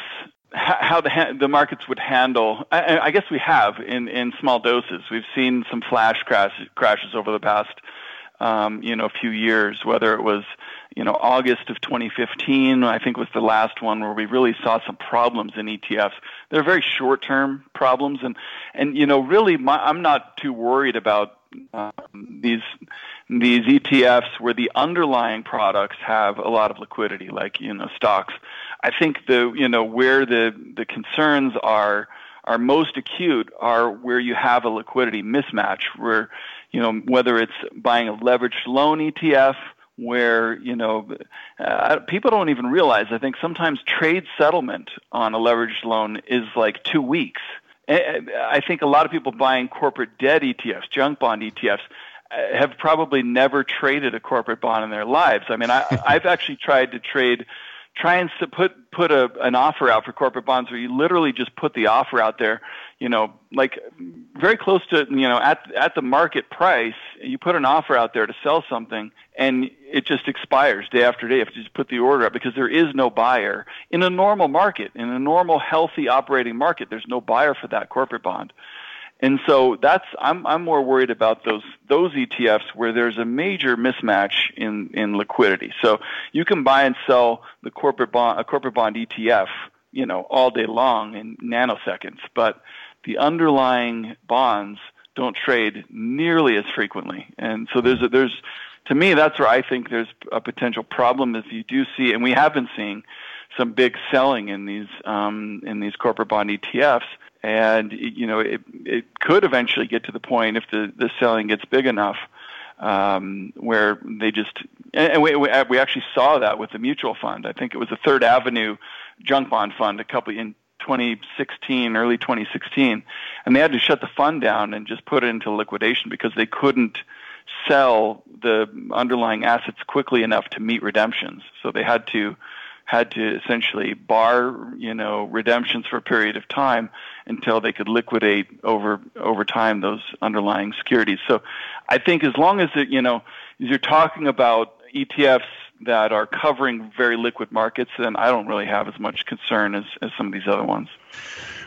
how the the markets would handle. I, I guess we have in in small doses. We've seen some flash crash, crashes over the past um, you know few years. Whether it was you know August of 2015, I think was the last one where we really saw some problems in ETFs. They're very short term problems, and and you know really my, I'm not too worried about um, these these ETFs where the underlying products have a lot of liquidity, like you know stocks. I think the you know where the the concerns are are most acute are where you have a liquidity mismatch, where you know whether it's buying a leveraged loan ETF where you know uh, people don't even realize. I think sometimes trade settlement on a leveraged loan is like two weeks. I think a lot of people buying corporate debt ETFs, junk bond ETFs, uh, have probably never traded a corporate bond in their lives. I mean, I, [LAUGHS] I've actually tried to trade try and put put a, an offer out for corporate bonds where you literally just put the offer out there. you know, like very close to, you know, at at the market price, you put an offer out there to sell something, and it just expires day after day. If you just put the order up, because there is no buyer in a normal market, in a normal, healthy operating market, there's no buyer for that corporate bond. And so that's I'm I'm more worried about those those ETFs where there's a major mismatch in in liquidity. So you can buy and sell the corporate bond a corporate bond ETF, you know, all day long in nanoseconds, but the underlying bonds don't trade nearly as frequently. And so there's a, there's to me that's where I think there's a potential problem if you do see and we have been seeing some big selling in these um, in these corporate bond ETFs and you know it it could eventually get to the point if the the selling gets big enough um, where they just and we we actually saw that with the mutual fund. I think it was the Third Avenue junk bond fund a couple in 2016, early 2016, and they had to shut the fund down and just put it into liquidation because they couldn't sell the underlying assets quickly enough to meet redemptions. So they had to had to essentially bar, you know, redemptions for a period of time until they could liquidate over over time those underlying securities. So, I think as long as it, you know, you're talking about ETFs that are covering very liquid markets, then I don't really have as much concern as, as some of these other ones.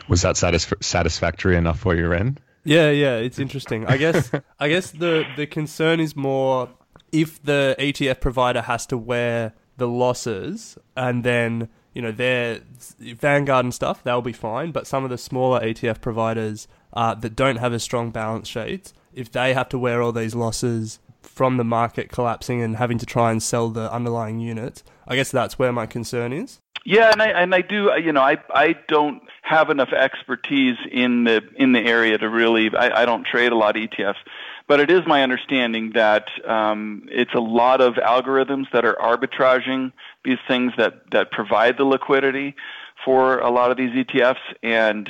Was that satisf- satisfactory enough for you, Ren? Yeah, yeah, it's interesting. I guess I guess the the concern is more if the ETF provider has to wear the losses and then you know their Vanguard and stuff they'll be fine but some of the smaller ETF providers uh, that don't have a strong balance sheet if they have to wear all these losses from the market collapsing and having to try and sell the underlying units I guess that's where my concern is. Yeah and I and I do you know I I don't have enough expertise in the in the area to really I, I don't trade a lot of ETFs but it is my understanding that um, it's a lot of algorithms that are arbitraging these things that, that provide the liquidity for a lot of these ETFs. And,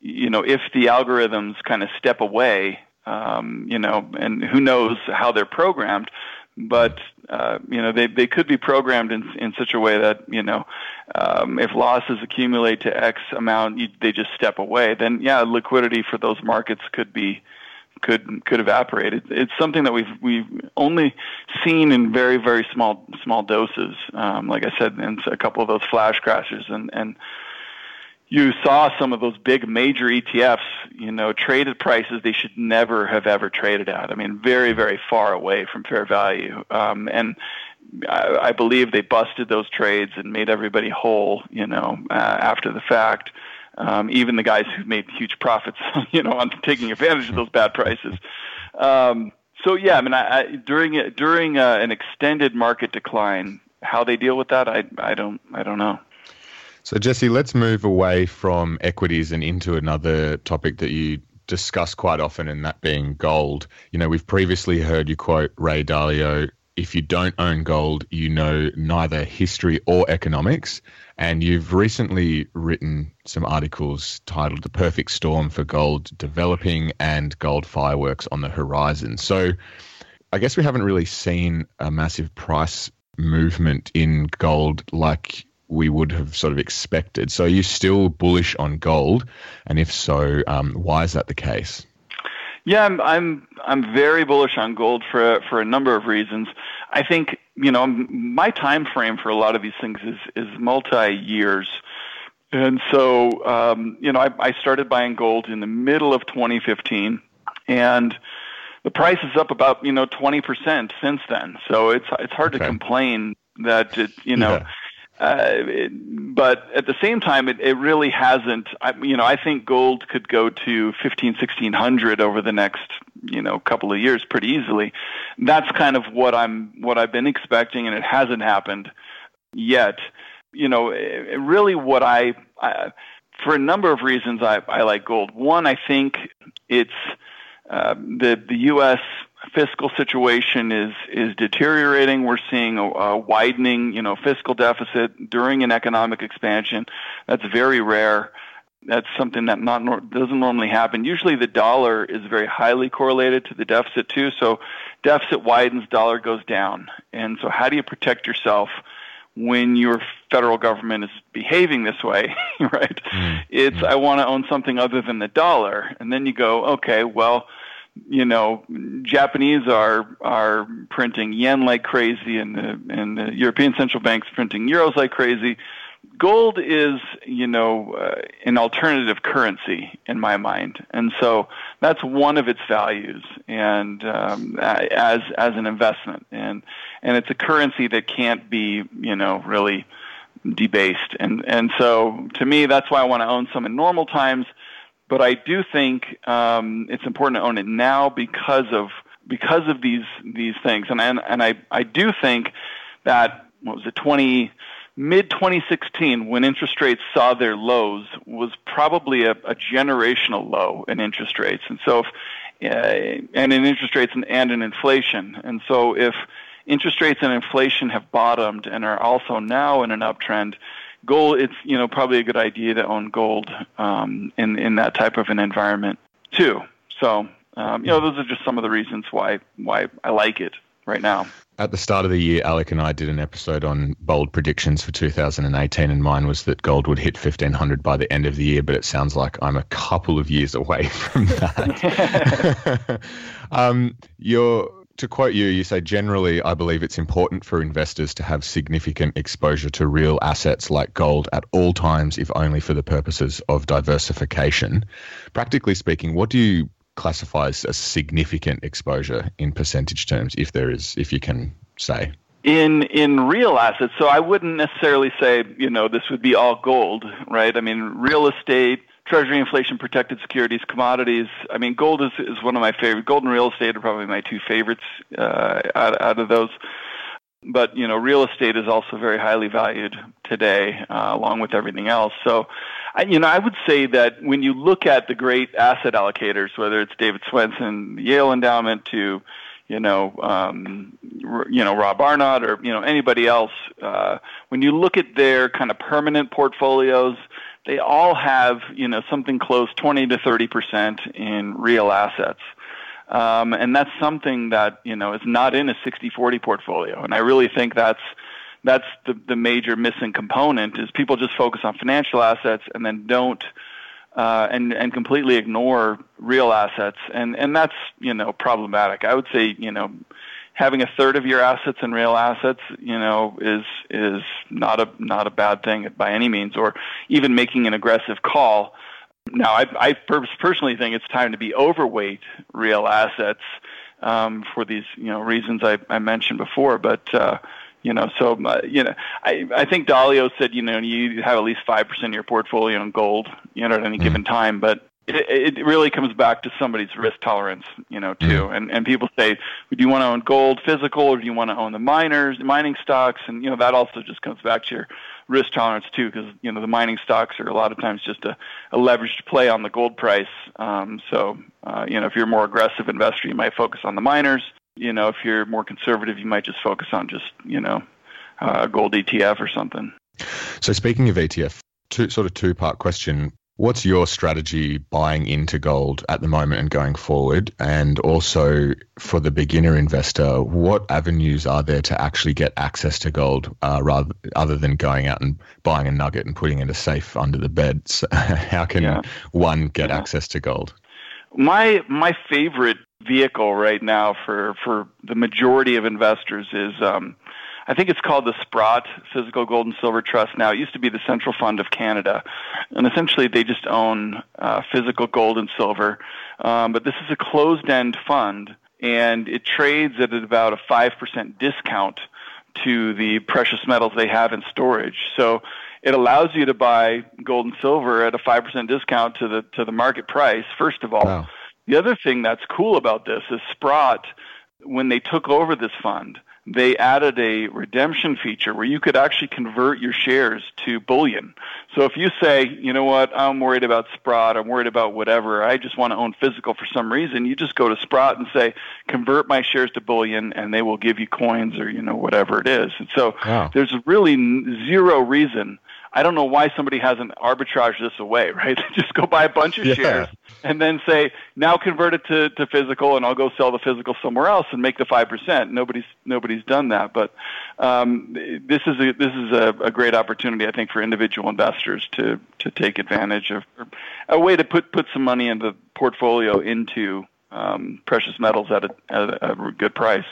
you know, if the algorithms kind of step away, um, you know, and who knows how they're programmed, but uh, you know they they could be programmed in in such a way that you know um, if losses accumulate to X amount, you, they just step away. Then yeah, liquidity for those markets could be could could evaporate. It, it's something that we've we've only seen in very very small small doses. Um, like I said, in a couple of those flash crashes, and and you saw some of those big major ETFs, you know, traded prices they should never have ever traded at. I mean, very very far away from fair value, um, and. I, believe they busted those trades and made everybody whole, you know, uh, after the fact um, even the guys who made huge profits, [LAUGHS] you know, on taking advantage of those bad prices. Um, so yeah, I mean, I, I, during during uh, an extended market decline, how they deal with that, I I don't I don't know. So Jesse, let's move away from equities and into another topic that you discuss quite often, and that being gold. You know, we've previously heard you quote Ray Dalio if you don't own gold, you know neither history or economics. And you've recently written some articles titled The Perfect Storm for Gold Developing and Gold Fireworks on the Horizon. So I guess we haven't really seen a massive price movement in gold like we would have sort of expected. So are you still bullish on gold? And if so, um, why is that the case? Yeah, I'm I'm I'm very bullish on gold for for a number of reasons. I think you know my time frame for a lot of these things is is multi years, and so um, you know I, I started buying gold in the middle of 2015, and the price is up about you know 20 percent since then. So it's it's hard okay. to complain that it you know. Yeah uh, but at the same time, it, it really hasn't. I, you know, I think gold could go to fifteen, sixteen hundred over the next, you know, couple of years pretty easily. That's kind of what I'm, what I've been expecting, and it hasn't happened yet. You know, it, really, what I, I, for a number of reasons, I, I like gold. One, I think it's uh, the the U.S fiscal situation is is deteriorating. We're seeing a, a widening, you know, fiscal deficit during an economic expansion. That's very rare. That's something that not doesn't normally happen. Usually, the dollar is very highly correlated to the deficit too. So, deficit widens, dollar goes down. And so, how do you protect yourself when your federal government is behaving this way, [LAUGHS] right? Mm. It's I want to own something other than the dollar, and then you go, okay, well, you know, Japanese are are printing yen like crazy, and the and the European central banks printing euros like crazy. Gold is, you know, uh, an alternative currency in my mind, and so that's one of its values, and um, as as an investment, and and it's a currency that can't be, you know, really debased, and and so to me, that's why I want to own some in normal times but I do think um, it's important to own it now because of because of these these things, and and, and I I do think that what was it twenty mid 2016 when interest rates saw their lows was probably a, a generational low in interest rates, and so if uh, and in interest rates and, and in inflation, and so if interest rates and inflation have bottomed and are also now in an uptrend gold, it's you know probably a good idea to own gold um, in in that type of an environment too. So um, you know those are just some of the reasons why why I like it right now. At the start of the year, Alec and I did an episode on bold predictions for 2018, and mine was that gold would hit 1500 by the end of the year. But it sounds like I'm a couple of years away [LAUGHS] from that. [LAUGHS] [LAUGHS] um, you're to quote you, you say generally, I believe it's important for investors to have significant exposure to real assets like gold at all times, if only for the purposes of diversification. Practically speaking, what do you classify as a significant exposure in percentage terms, if there is, if you can say? in in real assets so i wouldn't necessarily say you know this would be all gold right i mean real estate Treasury inflation protected securities, commodities. I mean, gold is, is one of my favorite. Gold and real estate are probably my two favorites uh, out, out of those. But you know, real estate is also very highly valued today, uh, along with everything else. So, I, you know, I would say that when you look at the great asset allocators, whether it's David Swensen, the Yale Endowment, to you know, um, you know Rob Arnott or you know anybody else, uh, when you look at their kind of permanent portfolios, they all have you know something close 20 to 30 percent in real assets. Um, and that's something that you know is not in a 60-40 portfolio. And I really think that's that's the, the major missing component is people just focus on financial assets and then don't uh, and and completely ignore real assets. And and that's you know problematic. I would say you know having a third of your assets in real assets, you know, is is not a not a bad thing by any means, or even making an aggressive call. Now, I, I personally think it's time to be overweight real assets um, for these you know reasons I, I mentioned before, but. Uh, you know, so uh, you know, I I think Dalio said you know you have at least five percent of your portfolio in gold, you know, at any mm. given time. But it, it really comes back to somebody's risk tolerance, you know, too. Mm-hmm. And and people say, do you want to own gold physical or do you want to own the miners, mining stocks? And you know that also just comes back to your risk tolerance too, because you know the mining stocks are a lot of times just a, a leveraged play on the gold price. Um, so uh, you know if you're a more aggressive investor, you might focus on the miners. You know if you're more conservative, you might just focus on just you know uh, a gold ETF or something. So speaking of ETF, two sort of two part question. What's your strategy buying into gold at the moment and going forward? And also for the beginner investor, what avenues are there to actually get access to gold uh, rather other than going out and buying a nugget and putting it in a safe under the bed? So [LAUGHS] how can yeah. one get yeah. access to gold? My my favorite vehicle right now for for the majority of investors is um, I think it's called the Sprott Physical Gold and Silver Trust now. It used to be the Central Fund of Canada. And essentially, they just own uh, physical gold and silver. Um, but this is a closed end fund, and it trades at about a 5% discount to the precious metals they have in storage. So it allows you to buy gold and silver at a 5% discount to the, to the market price, first of all. Wow. The other thing that's cool about this is Sprott, when they took over this fund, they added a redemption feature where you could actually convert your shares to bullion. So if you say, you know what, I'm worried about Sprott, I'm worried about whatever, I just want to own physical for some reason, you just go to Sprott and say, convert my shares to bullion, and they will give you coins or, you know, whatever it is. And so wow. there's really zero reason I don't know why somebody hasn't arbitraged this away, [LAUGHS] right? Just go buy a bunch of yeah. shares and then say, now convert it to, to physical and I'll go sell the physical somewhere else and make the 5%. Nobody's, nobody's done that. But, um, this is a this is a, a, great opportunity, I think, for individual investors to to take advantage of a way to put put some money in the portfolio into um, precious metals at a, at a good price.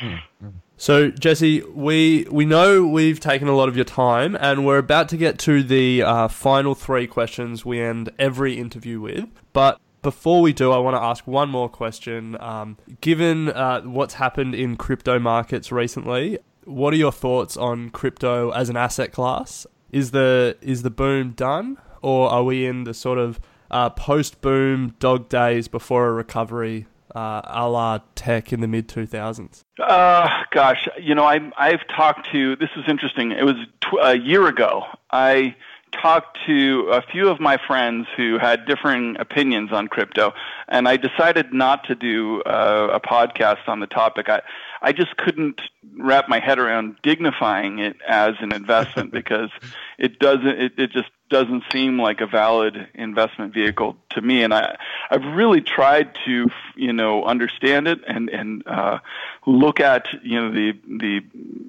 Mm-hmm. So Jesse, we we know we've taken a lot of your time, and we're about to get to the uh, final three questions we end every interview with. But before we do, I want to ask one more question. Um, given uh, what's happened in crypto markets recently, what are your thoughts on crypto as an asset class? Is the is the boom done, or are we in the sort of uh, post boom dog days before a recovery, uh, a la tech in the mid two thousands? Uh, gosh, you know, I I've talked to. This is interesting. It was tw- a year ago. I talked to a few of my friends who had differing opinions on crypto, and I decided not to do uh, a podcast on the topic. I I just couldn't wrap my head around dignifying it as an investment [LAUGHS] because it doesn't it, it just doesn't seem like a valid investment vehicle to me. And I I've really tried to you know understand it and and uh, look at you know the the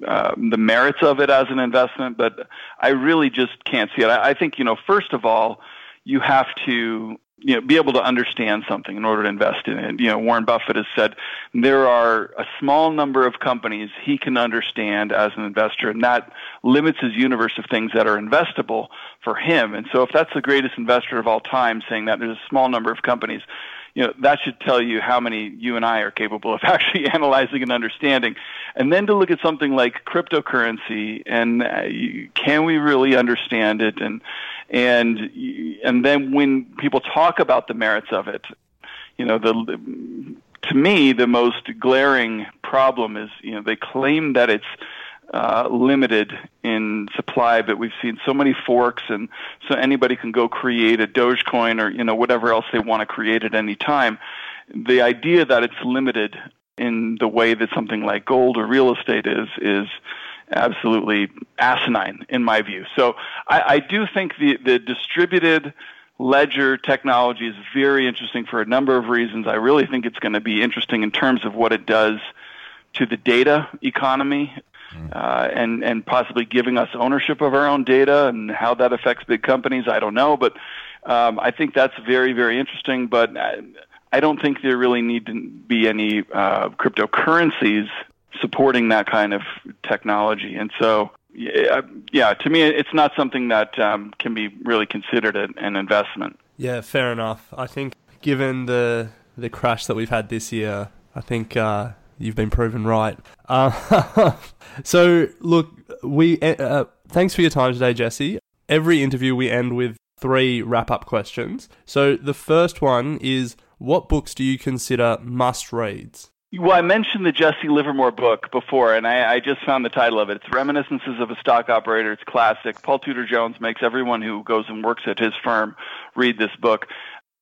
uh, the merits of it as an investment but I really just can't see it. I, I think you know first of all you have to you know, be able to understand something in order to invest in it. You know, Warren Buffett has said there are a small number of companies he can understand as an investor, and that limits his universe of things that are investable for him. And so, if that's the greatest investor of all time, saying that there's a small number of companies, you know, that should tell you how many you and I are capable of [LAUGHS] actually analyzing and understanding. And then to look at something like cryptocurrency and uh, can we really understand it and and and then when people talk about the merits of it, you know, the to me the most glaring problem is you know they claim that it's uh, limited in supply, but we've seen so many forks, and so anybody can go create a Dogecoin or you know whatever else they want to create at any time. The idea that it's limited in the way that something like gold or real estate is is absolutely asinine in my view. So I, I do think the, the distributed ledger technology is very interesting for a number of reasons. I really think it's going to be interesting in terms of what it does to the data economy mm. uh, and and possibly giving us ownership of our own data and how that affects big companies. I don't know, but um, I think that's very very interesting. But I, I don't think there really need to be any uh, cryptocurrencies supporting that kind of technology. And so, yeah, to me, it's not something that um, can be really considered an investment. Yeah, fair enough. I think given the the crash that we've had this year, I think uh, you've been proven right. Uh, [LAUGHS] so, look, we uh, thanks for your time today, Jesse. Every interview we end with three wrap up questions. So, the first one is, what books do you consider must reads? Well, I mentioned the Jesse Livermore book before, and I, I, just found the title of it. It's Reminiscences of a Stock Operator. It's classic. Paul Tudor Jones makes everyone who goes and works at his firm read this book.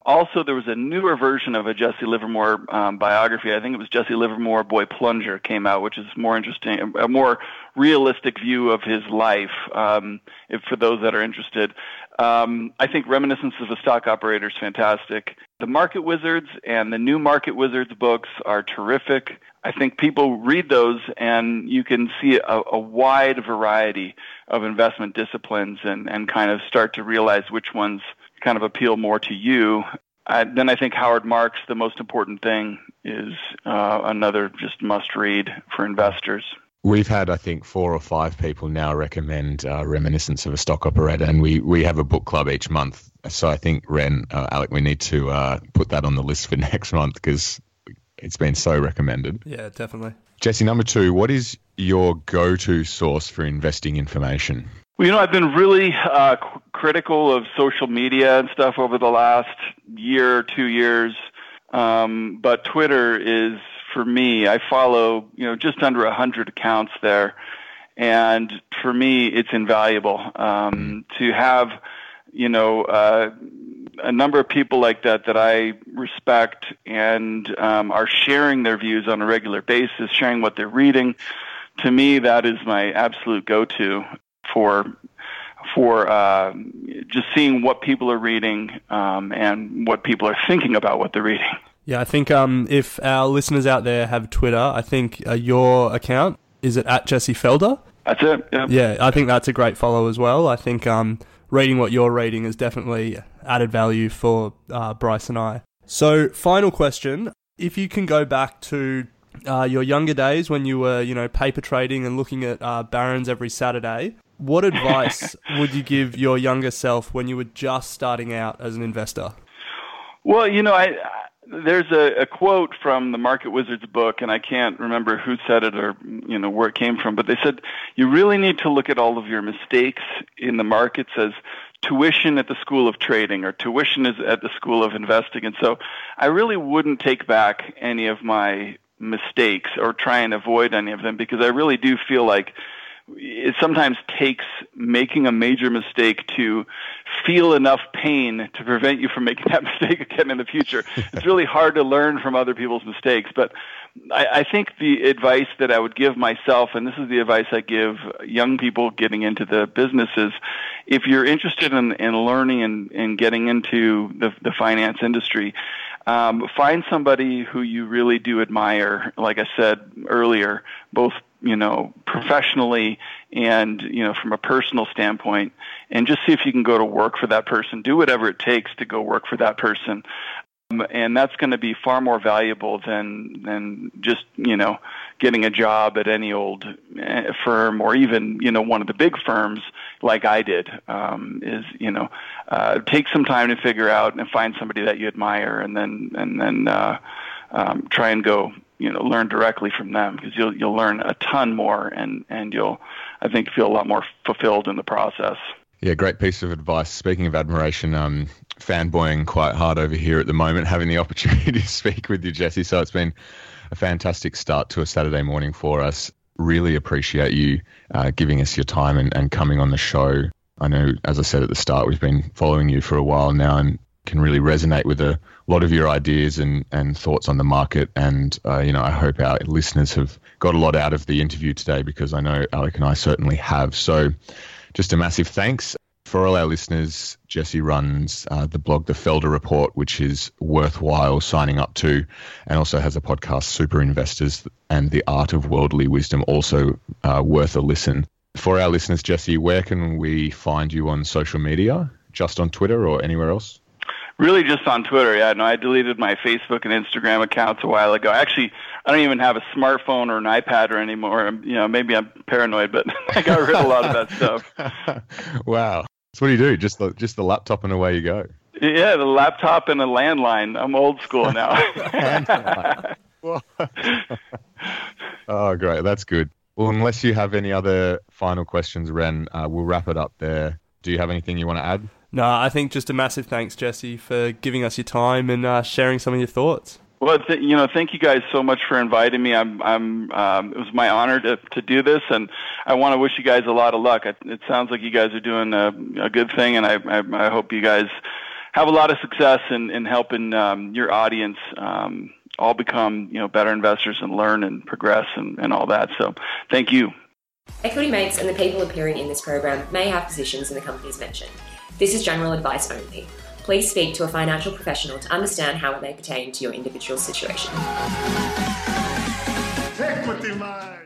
Also, there was a newer version of a Jesse Livermore um, biography. I think it was Jesse Livermore Boy Plunger came out, which is more interesting, a more realistic view of his life. Um, if, for those that are interested, um, I think Reminiscences of a Stock Operator is fantastic. The Market Wizards and the new Market Wizards books are terrific. I think people read those and you can see a, a wide variety of investment disciplines and, and kind of start to realize which ones kind of appeal more to you. I, then I think Howard Marks, the most important thing, is uh, another just must read for investors. We've had, I think, four or five people now recommend uh, Reminiscence of a Stock Operator, and we, we have a book club each month. So I think, Ren, uh, Alec, we need to uh, put that on the list for [LAUGHS] next month because it's been so recommended. Yeah, definitely. Jesse, number two, what is your go to source for investing information? Well, you know, I've been really uh, critical of social media and stuff over the last year, two years. Um, but Twitter is for me. I follow, you know, just under a hundred accounts there, and for me, it's invaluable um, to have, you know, uh, a number of people like that that I respect and um, are sharing their views on a regular basis, sharing what they're reading. To me, that is my absolute go-to for for uh, just seeing what people are reading um, and what people are thinking about what they're reading. Yeah, I think um, if our listeners out there have Twitter, I think uh, your account is it at Jesse Felder. That's it. Yeah. Yeah, I think that's a great follow as well. I think um, reading what you're reading is definitely added value for uh, Bryce and I. So, final question: If you can go back to uh, your younger days when you were, you know, paper trading and looking at uh, Barron's every Saturday, what advice [LAUGHS] would you give your younger self when you were just starting out as an investor? Well, you know, I, there's a, a quote from the Market Wizards book, and I can't remember who said it or you know where it came from, but they said you really need to look at all of your mistakes in the markets as tuition at the school of trading or tuition is at the school of investing. And so I really wouldn't take back any of my mistakes or try and avoid any of them because I really do feel like it sometimes takes making a major mistake to feel enough pain to prevent you from making that [LAUGHS] mistake again in the future. it's really hard to learn from other people's mistakes, but I, I think the advice that I would give myself, and this is the advice I give young people getting into the business, is if you're interested in, in learning and, and getting into the, the finance industry, um, find somebody who you really do admire, like I said earlier, both you know professionally and you know from a personal standpoint, and just see if you can go to work for that person. Do whatever it takes to go work for that person. Um, and that's going to be far more valuable than than just you know getting a job at any old eh, firm or even you know one of the big firms like I did. Um, is you know uh, take some time to figure out and find somebody that you admire, and then and then uh, um, try and go you know learn directly from them because you'll you'll learn a ton more and and you'll I think feel a lot more fulfilled in the process. Yeah, great piece of advice. Speaking of admiration, um, fanboying quite hard over here at the moment, having the [LAUGHS] opportunity to speak with you, Jesse. So it's been a fantastic start to a Saturday morning for us. Really appreciate you uh, giving us your time and, and coming on the show. I know, as I said at the start, we've been following you for a while now and can really resonate with a lot of your ideas and, and thoughts on the market. And, uh, you know, I hope our listeners have got a lot out of the interview today because I know Alec and I certainly have. So, just a massive thanks. For all our listeners, Jesse runs uh, the blog The Felder Report, which is worthwhile signing up to, and also has a podcast, Super Investors and the Art of Worldly Wisdom, also uh, worth a listen. For our listeners, Jesse, where can we find you on social media? Just on Twitter or anywhere else? Really, just on Twitter. Yeah, no, I deleted my Facebook and Instagram accounts a while ago. Actually, I don't even have a smartphone or an iPad or anymore. You know, maybe I'm paranoid, but [LAUGHS] I got rid of a lot of that stuff. [LAUGHS] wow, so what do you do? Just the just the laptop and away you go. Yeah, the laptop and a landline. I'm old school [LAUGHS] now. oh, great. That's good. Well, unless you have any other final questions, Ren, uh, we'll wrap it up there. Do you have anything you want to add? No, I think just a massive thanks, Jesse, for giving us your time and uh, sharing some of your thoughts. Well, th- you know, thank you guys so much for inviting me. I'm, I'm, um, it was my honor to, to do this, and I want to wish you guys a lot of luck. It, it sounds like you guys are doing a, a good thing, and I, I, I hope you guys have a lot of success in, in helping um, your audience um, all become, you know, better investors and learn and progress and, and all that. So, thank you. Equity Mates and the people appearing in this program may have positions in the companies mentioned. This is general advice only. Please speak to a financial professional to understand how it may pertain to your individual situation. Equity.